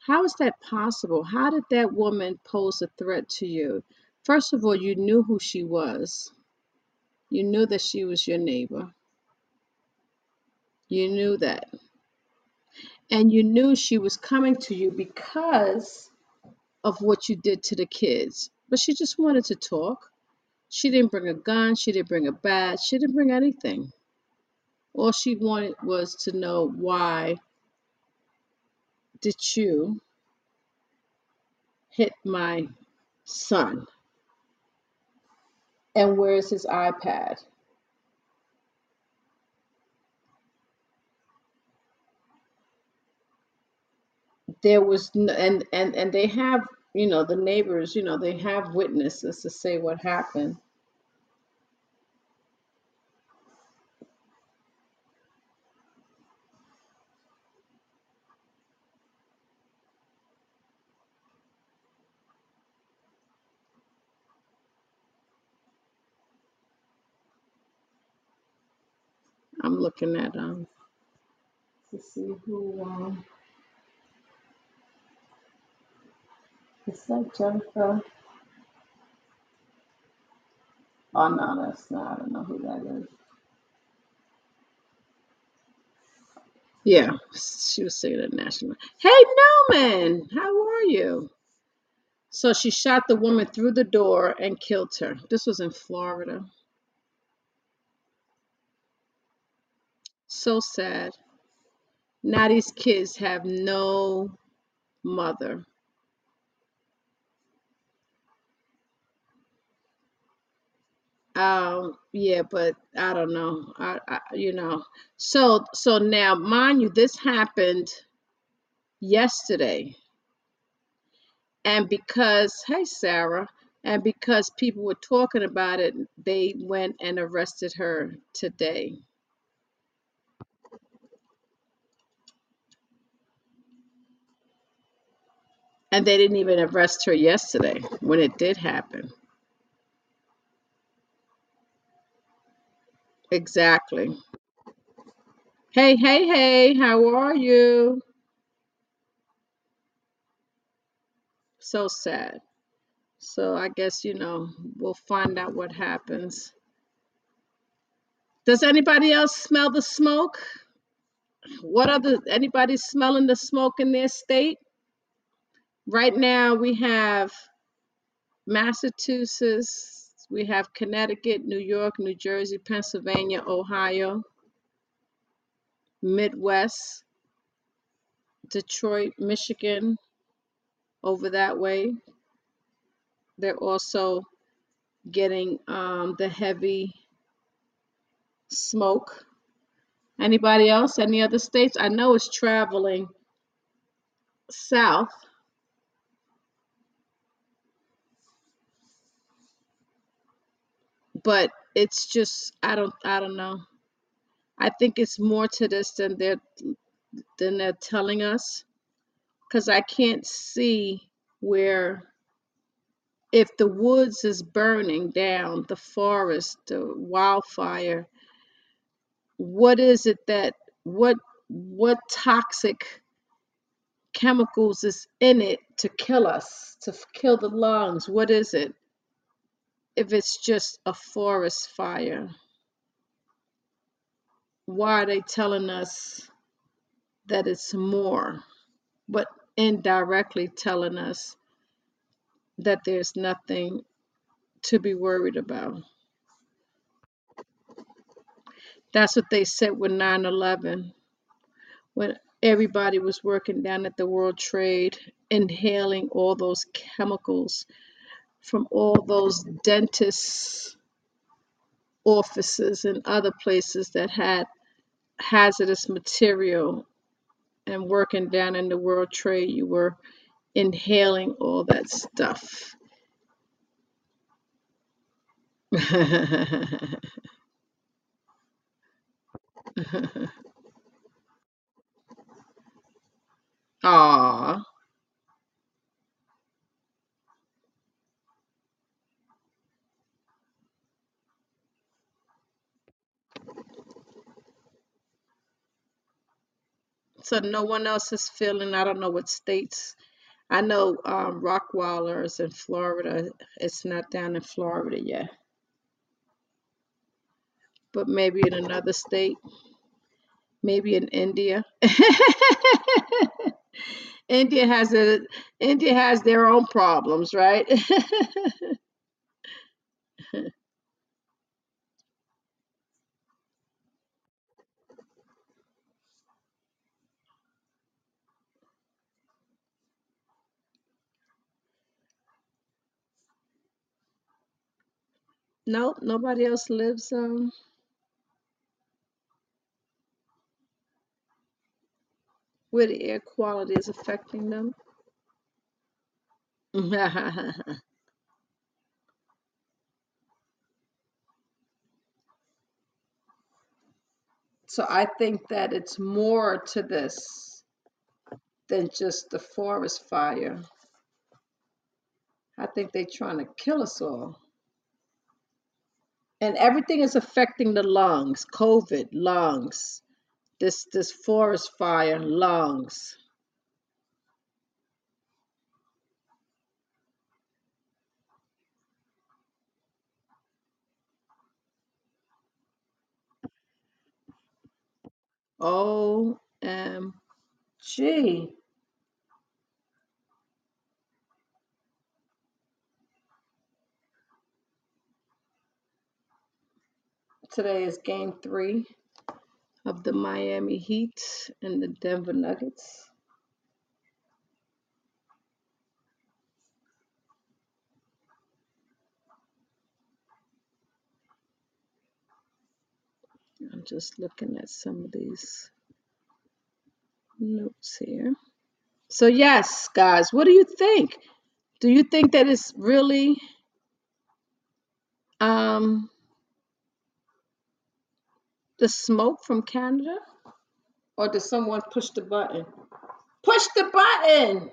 How is that possible? How did that woman pose a threat to you? First of all, you knew who she was. You knew that she was your neighbor. You knew that. And you knew she was coming to you because of what you did to the kids. But she just wanted to talk. She didn't bring a gun, she didn't bring a bat, she didn't bring anything. All she wanted was to know why did you hit my son? And where's his iPad? there was no, and and and they have you know the neighbors you know they have witnesses to say what happened. I'm looking at um to see who um is that jennifer oh no that's not i don't know who that is Yeah, she was singing at national. Hey, Newman, how are you? So she shot the woman through the door and killed her. This was in Florida. So sad. Now these kids have no mother. Um, yeah, but I don't know. I, I you know. So so now, mind you, this happened yesterday. And because, hey Sarah, and because people were talking about it, they went and arrested her today. And they didn't even arrest her yesterday when it did happen. Exactly. Hey, hey, hey, how are you? So sad. So I guess, you know, we'll find out what happens. Does anybody else smell the smoke? What other anybody smelling the smoke in their state? Right now we have Massachusetts, we have Connecticut, New York, New Jersey, Pennsylvania, Ohio, Midwest, Detroit, Michigan, over that way. They're also getting um, the heavy smoke. Anybody else? Any other states? I know it's traveling south. But it's just I don't I don't know. I think it's more to this than they're than they're telling us because I can't see where if the woods is burning down, the forest, the wildfire, what is it that what what toxic chemicals is in it to kill us, to kill the lungs? What is it? If it's just a forest fire, why are they telling us that it's more? but indirectly telling us that there's nothing to be worried about. That's what they said with 9 11 when everybody was working down at the World Trade, inhaling all those chemicals from all those dentists' offices and other places that had hazardous material and working down in the World Trade, you were inhaling all that stuff. Aw. So no one else is feeling, I don't know what states. I know um, is in Florida. It's not down in Florida yet, but maybe in another state, maybe in India. India has a India has their own problems, right? no, nobody else lives um where the air quality is affecting them. so I think that it's more to this than just the forest fire. I think they're trying to kill us all. And everything is affecting the lungs. COVID, lungs. This this forest fire, lungs. OMG. Today is game three of the Miami Heat and the Denver Nuggets. I'm just looking at some of these notes here. So, yes, guys, what do you think? Do you think that it's really um, the smoke from Canada? Or did someone push the button? Push the button!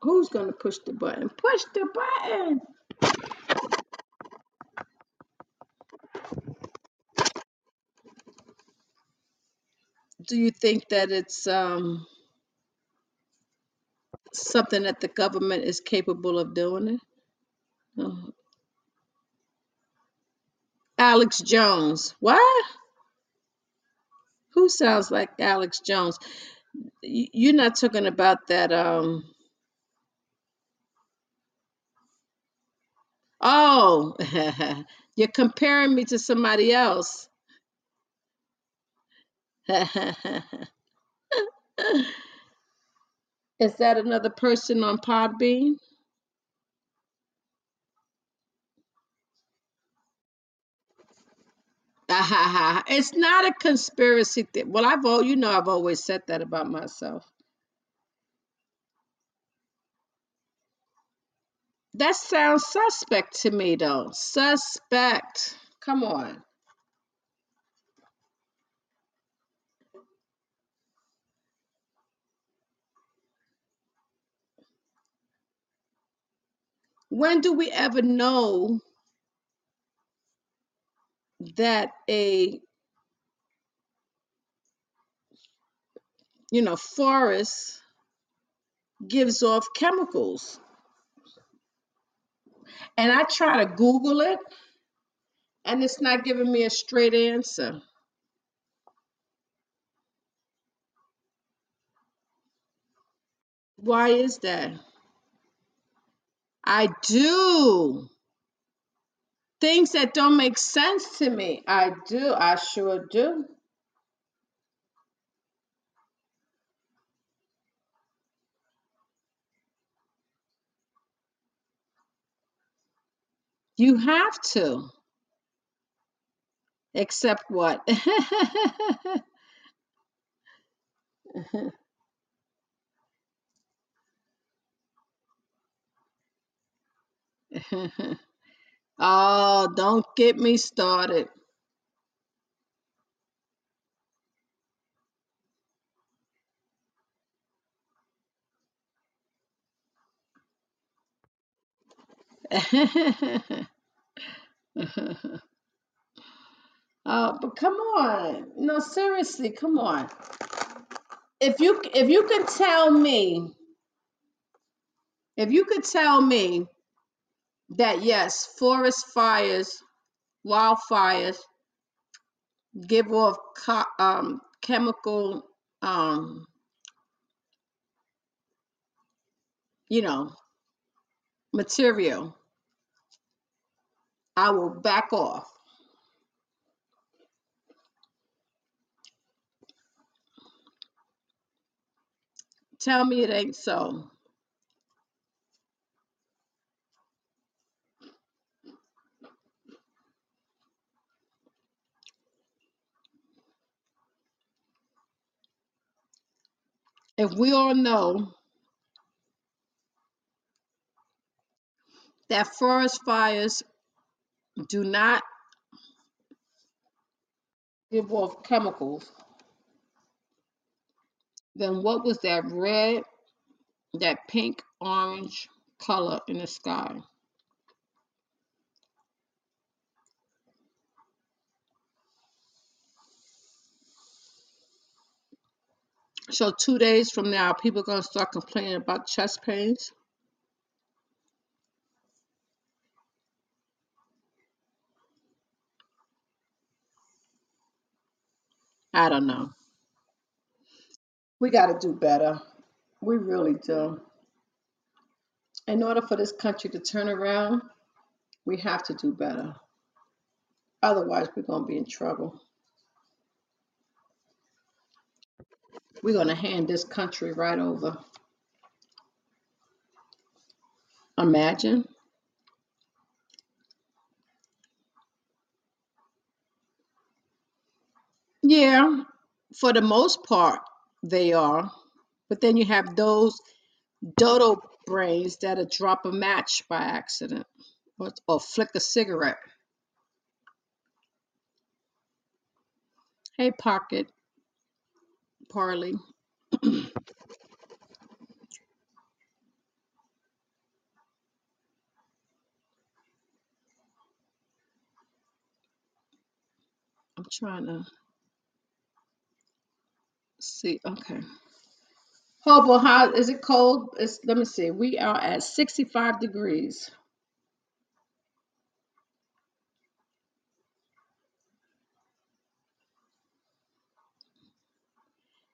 Who's going to push the button? Push the button! Do you think that it's um, something that the government is capable of doing it? Oh. Alex Jones. What? Who sounds like Alex Jones? You're not talking about that. Um. Oh, you're comparing me to somebody else. Is that another person on Podbean? it's not a conspiracy thing. Well, I've all you know I've always said that about myself. That sounds suspect to me, though. Suspect. Come on. When do we ever know that a you know forest gives off chemicals? And I try to Google it, and it's not giving me a straight answer. Why is that? I do. Things that don't make sense to me. I do. I sure do. You have to. Except what? oh, don't get me started. oh, but come on. No, seriously, come on. If you if you could tell me, if you could tell me that yes, forest fires, wildfires give off co- um, chemical, um, you know, material, I will back off. Tell me it ain't so. If we all know that forest fires do not give off chemicals, then what was that red, that pink, orange color in the sky? So two days from now, people are going to start complaining about chest pains. I don't know. We got to do better. We really do. In order for this country to turn around, we have to do better. Otherwise, we're going to be in trouble. We're going to hand this country right over. Imagine. Yeah, for the most part, they are. But then you have those dodo brains that'll drop a match by accident or, or flick a cigarette. Hey, Pocket Parley. I'm trying to see. Okay. Hobo, how is it cold? It's, let me see. We are at 65 degrees.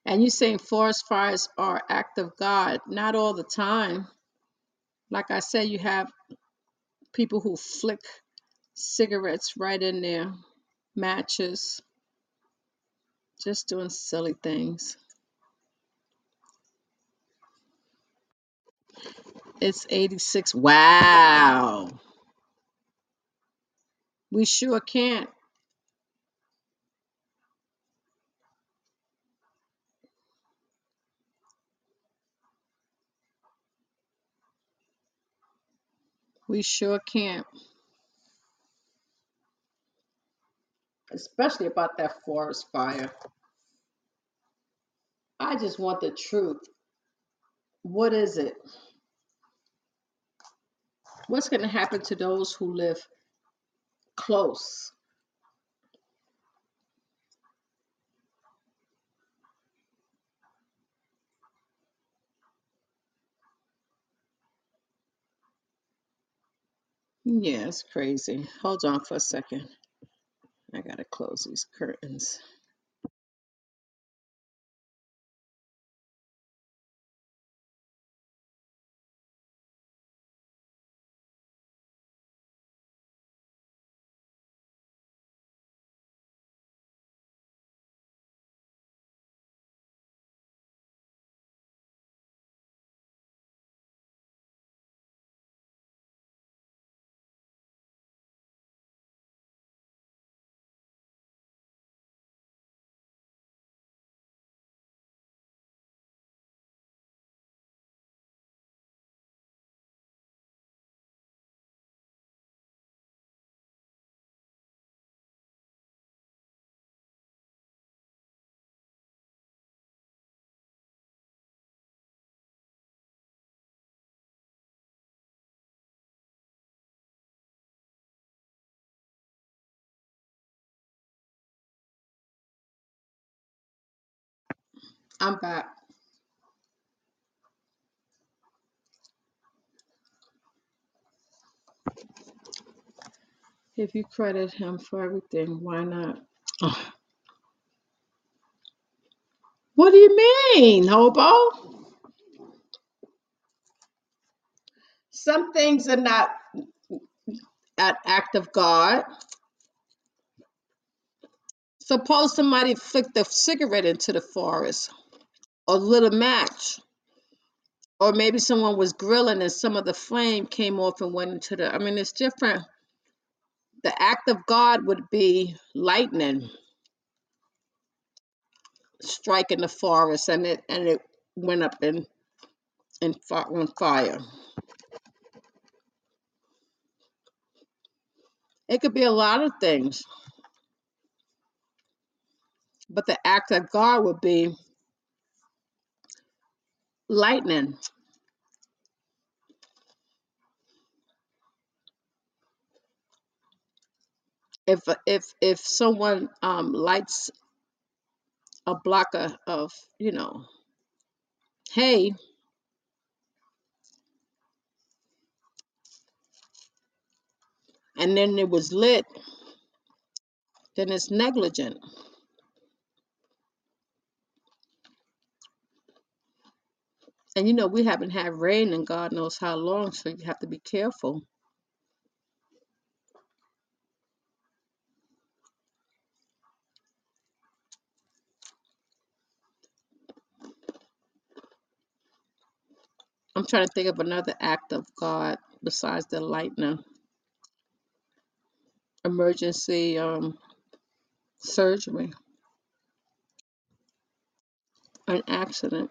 And you're saying forest fires are act of God? Not all the time. Like I said, you have people who flick cigarettes right in there, matches, just doing silly things. It's 86. Wow. We sure can't. We sure can't. Especially about that forest fire. I just want the truth. What is it? What's going to happen to those who live close? Yeah, it's crazy. Hold on for a second. I got to close these curtains. I'm back. If you credit him for everything, why not? What do you mean, hobo? Some things are not an act of God. Suppose somebody flicked a cigarette into the forest or lit a match. Or maybe someone was grilling and some of the flame came off and went into the. I mean, it's different. The act of God would be lightning striking the forest and it and it went up in, in on fire. It could be a lot of things, but the act of God would be lightning. If if if someone um, lights a block of, of you know hay and then it was lit, then it's negligent. And you know, we haven't had rain in God knows how long, so you have to be careful. I'm trying to think of another act of God besides the lightning. Emergency um, surgery, an accident.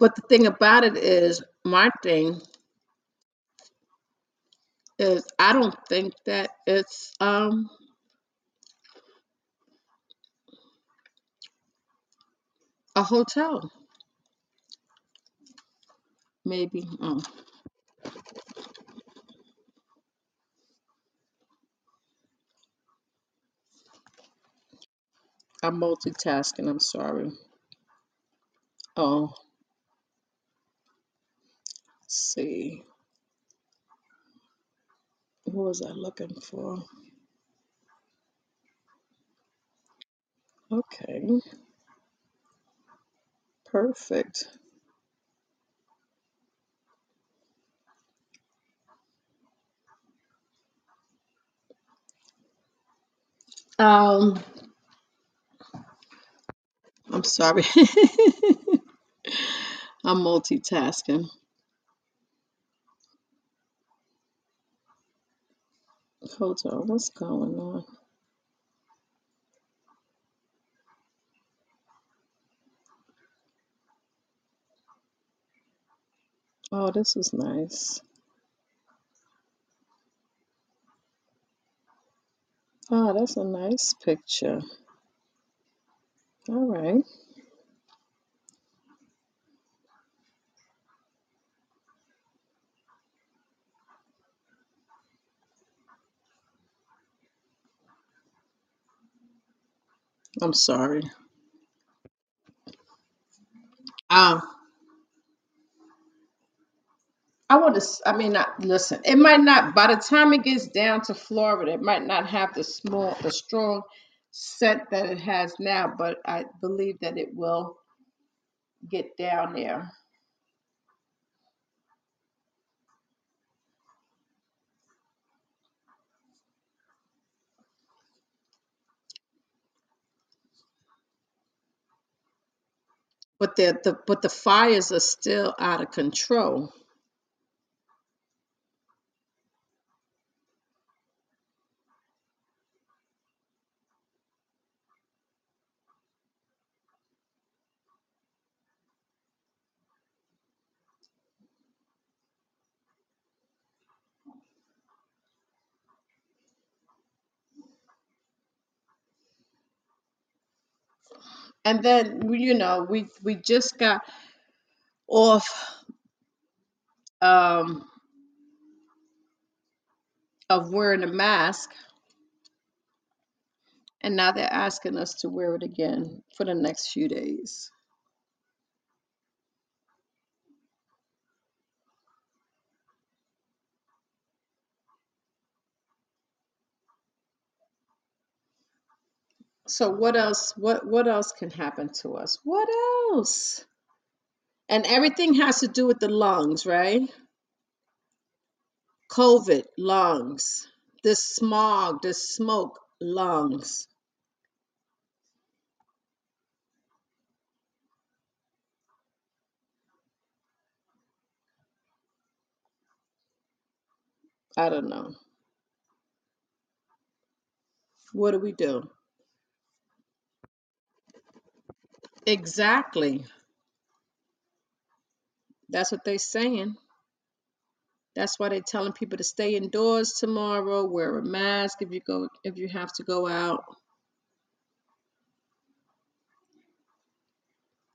But the thing about it is, my thing is, I don't think that it's um, a hotel. Maybe. Oh, I'm multitasking. I'm sorry. Oh, see. What was I looking for? Okay, perfect. Um, I'm sorry. I'm multitasking. Hold on, what's going on? Oh, this is nice. Oh, that's a nice picture. All right. I'm sorry. Um, I want to. I mean, not listen. It might not. By the time it gets down to Florida, it might not have the small, the strong scent that it has now. But I believe that it will get down there. But the, the but the fires are still out of control. And then you know we we just got off um, of wearing a mask, and now they're asking us to wear it again for the next few days. So what else? What what else can happen to us? What else? And everything has to do with the lungs, right? COVID, lungs. This smog, this smoke, lungs. I don't know. What do we do? Exactly. That's what they're saying. That's why they're telling people to stay indoors tomorrow, wear a mask if you go if you have to go out.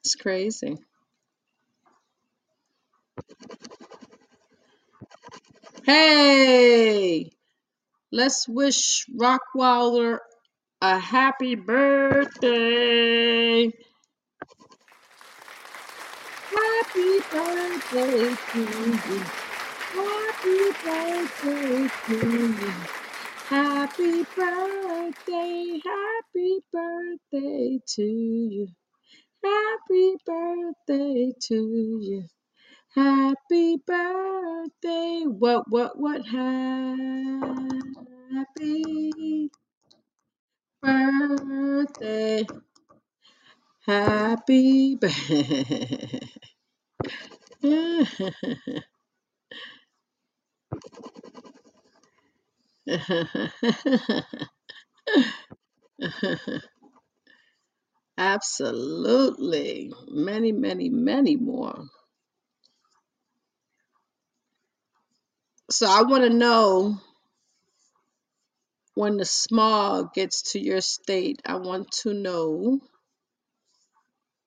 It's crazy. Hey, let's wish Rockwilder a happy birthday. Happy birthday to you. Happy birthday to you. Happy birthday, happy birthday to you. Happy birthday to you. Happy birthday. What, what, what? Happy birthday. Happy birthday. Absolutely. Many, many, many more. So I want to know when the smog gets to your state, I want to know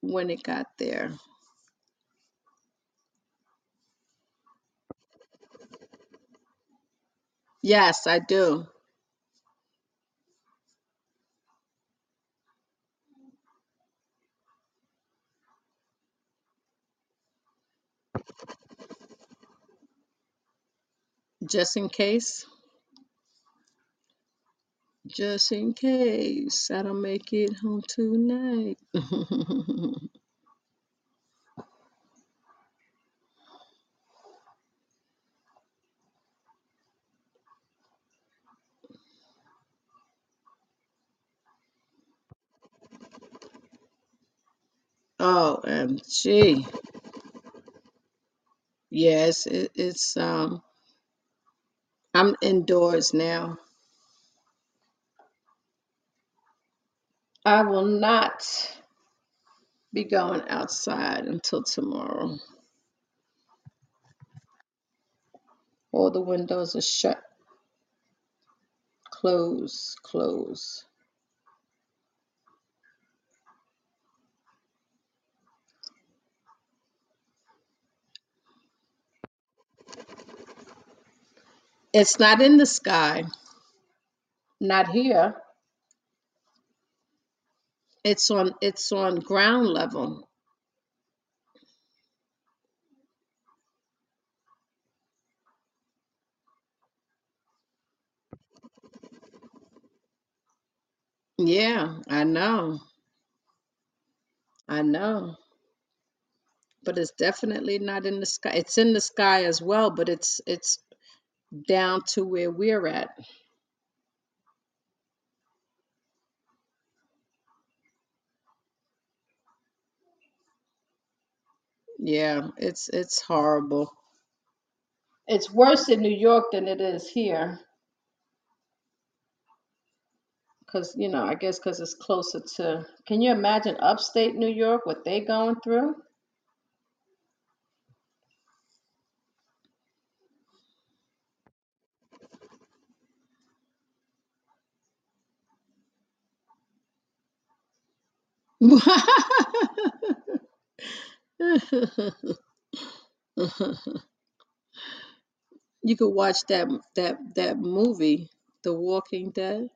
when it got there. Yes, I do. Just in case. Just in case I don't make it home tonight. OMG. Yes, it, it's um I'm indoors now. I will not be going outside until tomorrow. All the windows are shut. Close, close. It's not in the sky. Not here. It's on it's on ground level. Yeah, I know. I know. But it's definitely not in the sky. It's in the sky as well, but it's it's down to where we're at. Yeah, it's it's horrible. It's worse in New York than it is here because you know, I guess because it's closer to. Can you imagine upstate New York what they going through? You could watch that that that movie, The Walking Dead.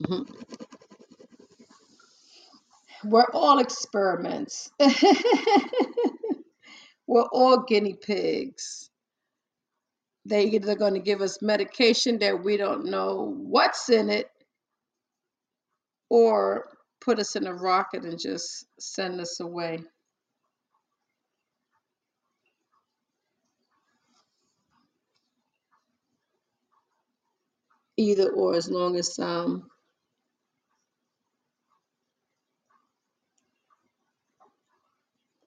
Mhm. We're all experiments. We're all guinea pigs. They either going to give us medication that we don't know what's in it, or put us in a rocket and just send us away. Either or, as long as um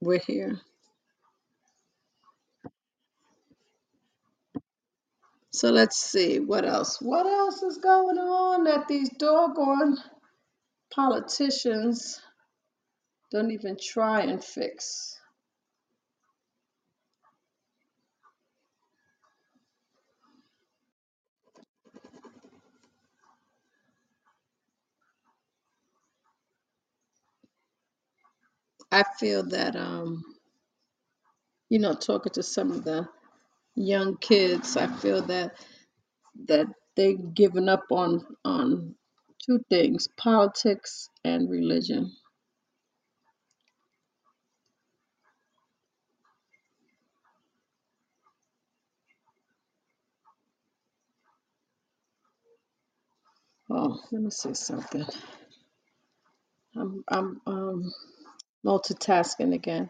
we're here. So let's see what else. What else is going on that these doggone politicians don't even try and fix? I feel that um, you know, talking to some of the young kids, I feel that that they've given up on on two things, politics and religion. Oh, let me see something. I'm I'm um multitasking again.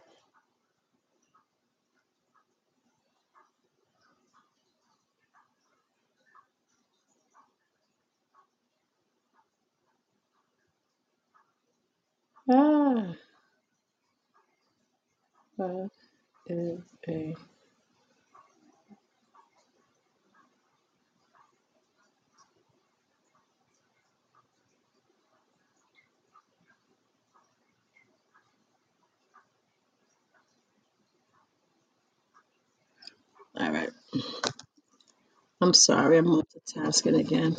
Ah, uh, uh, uh. All right. I'm sorry, I'm multitasking again.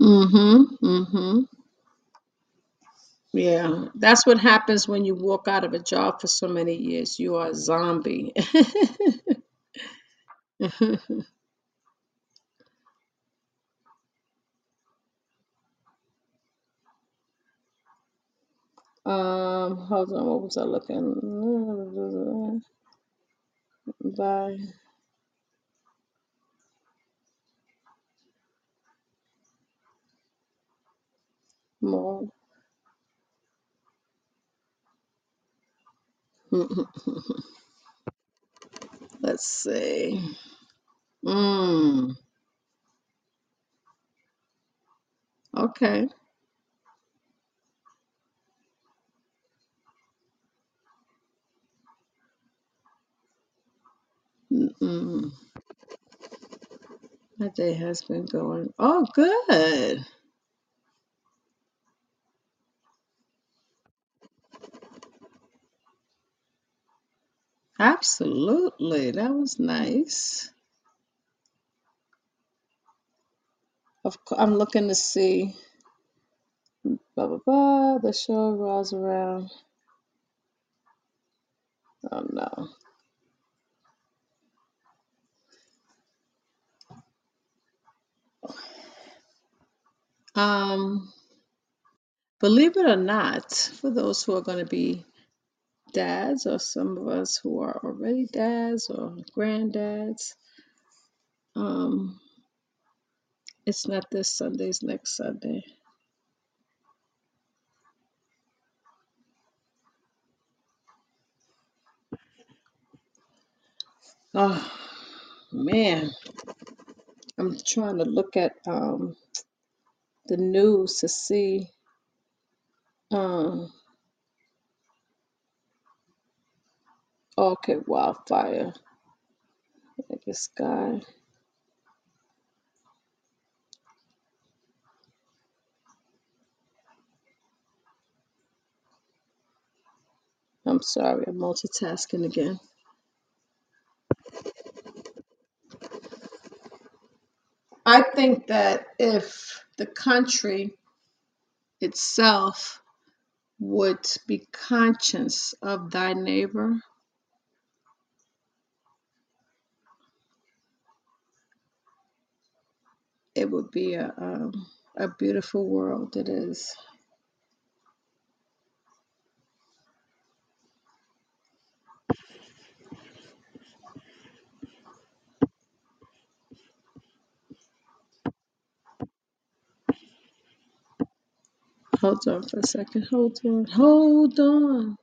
Mm-hmm. Mm-hmm. Yeah, that's what happens when you walk out of a job for so many years. You are a zombie. Um, hold on, what was I looking? By more. Let's see. Mm, okay. Mm-mm. My day has been going. Oh, good. Absolutely. That was nice. Of course, I'm looking to see. Blah blah blah. The show rolls around. Oh no. Um, believe it or not, for those who are going to be dads, or some of us who are already dads or granddads, um, it's not this Sunday, it's next Sunday. Oh man, I'm trying to look at um the news to see um okay, wildfire. Like the sky. I'm sorry, I'm multitasking again. I think that if the country itself would be conscious of thy neighbor, it would be a um, a beautiful world. It is. Hold on for a second. Hold on. Hold on.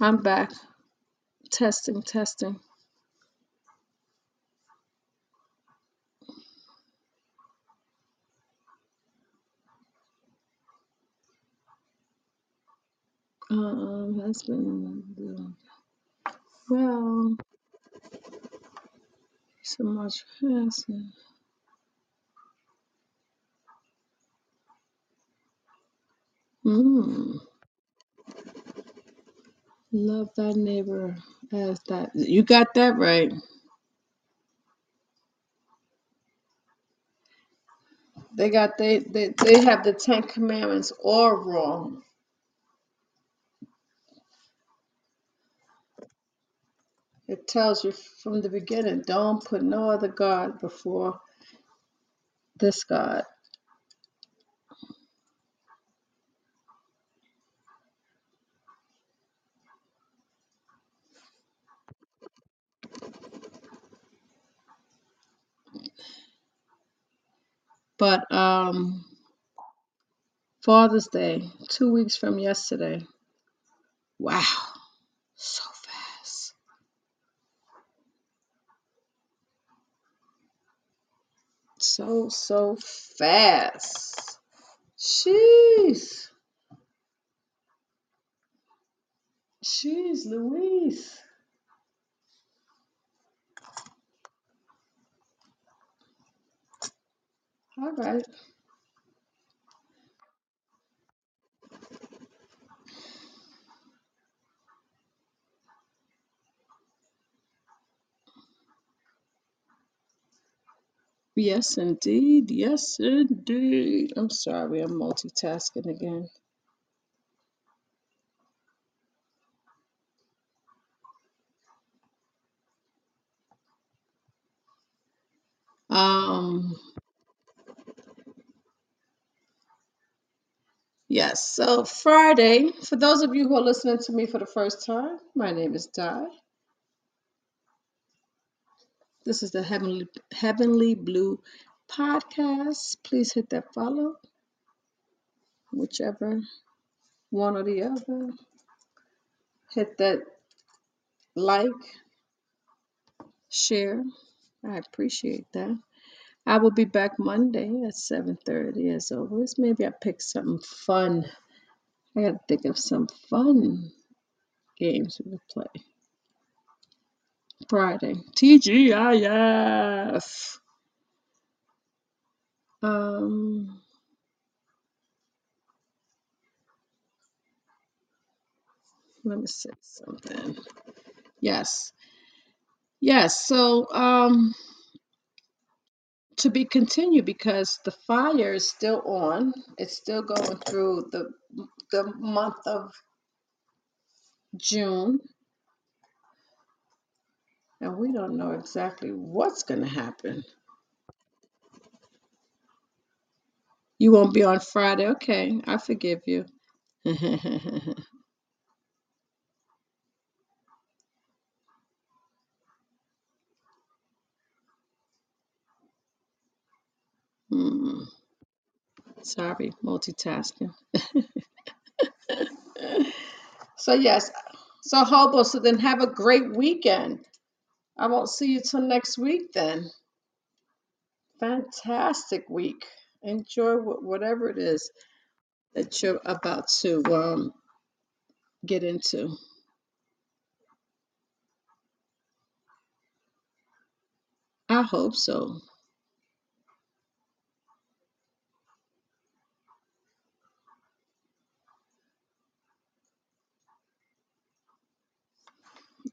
I'm back. Testing, testing. Um, husband. Well, so much passing. Mm. Love thy neighbor as that. You got that right. They got they they, they have the Ten Commandments all wrong. It tells you from the beginning, don't put no other God before this God. But um Father's Day, two weeks from yesterday. Wow, so fast. So so fast. Jeez. Jeez Louise. All right. Yes, indeed. Yes, indeed. I'm sorry, I'm multitasking again. Um, yes, so Friday, for those of you who are listening to me for the first time, my name is Di. This is the Heavenly Heavenly Blue podcast. Please hit that follow, whichever one or the other. Hit that like, share. I appreciate that. I will be back Monday at 7:30 as always. Maybe I pick something fun I gotta think of some fun games we could play. Friday. TGIF. Um, let me say something. Yes. Yes. So, um, to be continued because the fire is still on. It's still going through the the month of June, and we don't know exactly what's going to happen. You won't be on Friday. Okay, I forgive you. Hmm. Sorry, multitasking. So yes, so Hobo, so then have a great weekend. I won't see you till next week then. Fantastic week. Enjoy wh- whatever it is that you're about to um, get into. I hope so.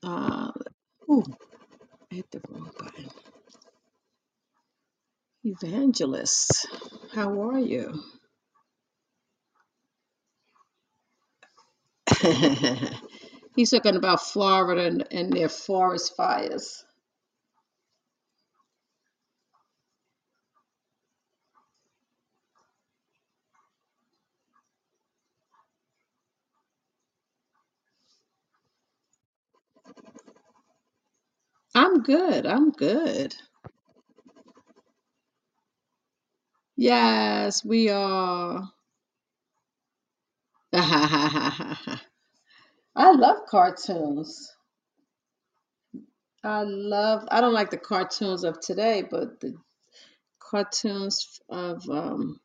Uh, ooh, Hit the wrong button. Evangelist, how are you? He's talking about Florida and, and their forest fires. I'm good. I'm good. Yes, we are. I love cartoons. I love, I don't like the cartoons of today, but the cartoons of um,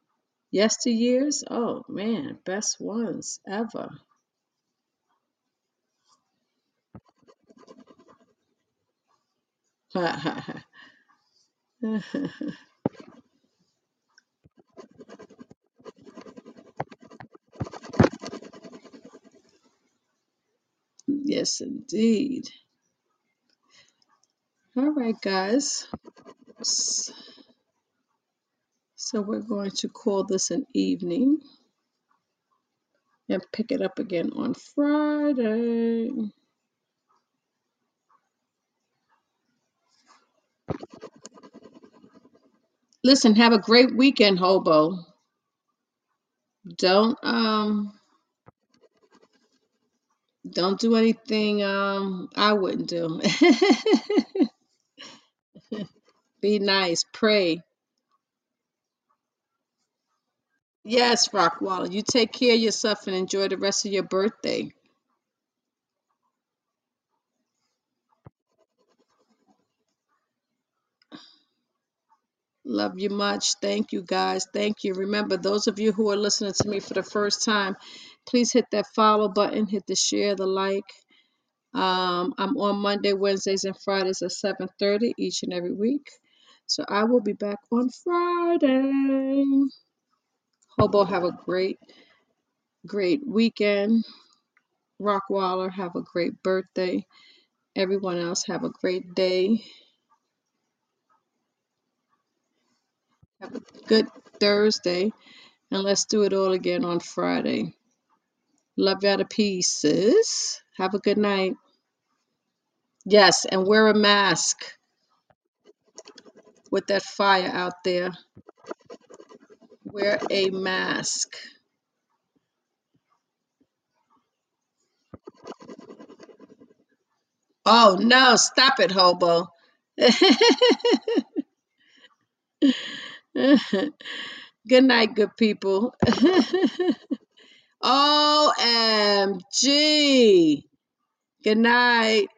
yesteryears, oh man, best ones ever. Yes, indeed. All right, guys. So we're going to call this an evening and pick it up again on Friday. Listen, have a great weekend, hobo. Don't um don't do anything um I wouldn't do. Be nice, pray. Yes, Rockwaller. You take care of yourself and enjoy the rest of your birthday. Love you much. Thank you, guys. Thank you. Remember, those of you who are listening to me for the first time, please hit that follow button, hit the share, the like. Um, I'm on Monday, Wednesdays, and Fridays at 7:30 each and every week. So I will be back on Friday. Hobo, have a great, great weekend. Rockwaller, have a great birthday. Everyone else, have a great day. Have a good Thursday. And let's do it all again on Friday. Love you to pieces. Have a good night. Yes, and wear a mask with that fire out there. Wear a mask. Oh no, stop it, hobo. good night, good people. OMG. Good night.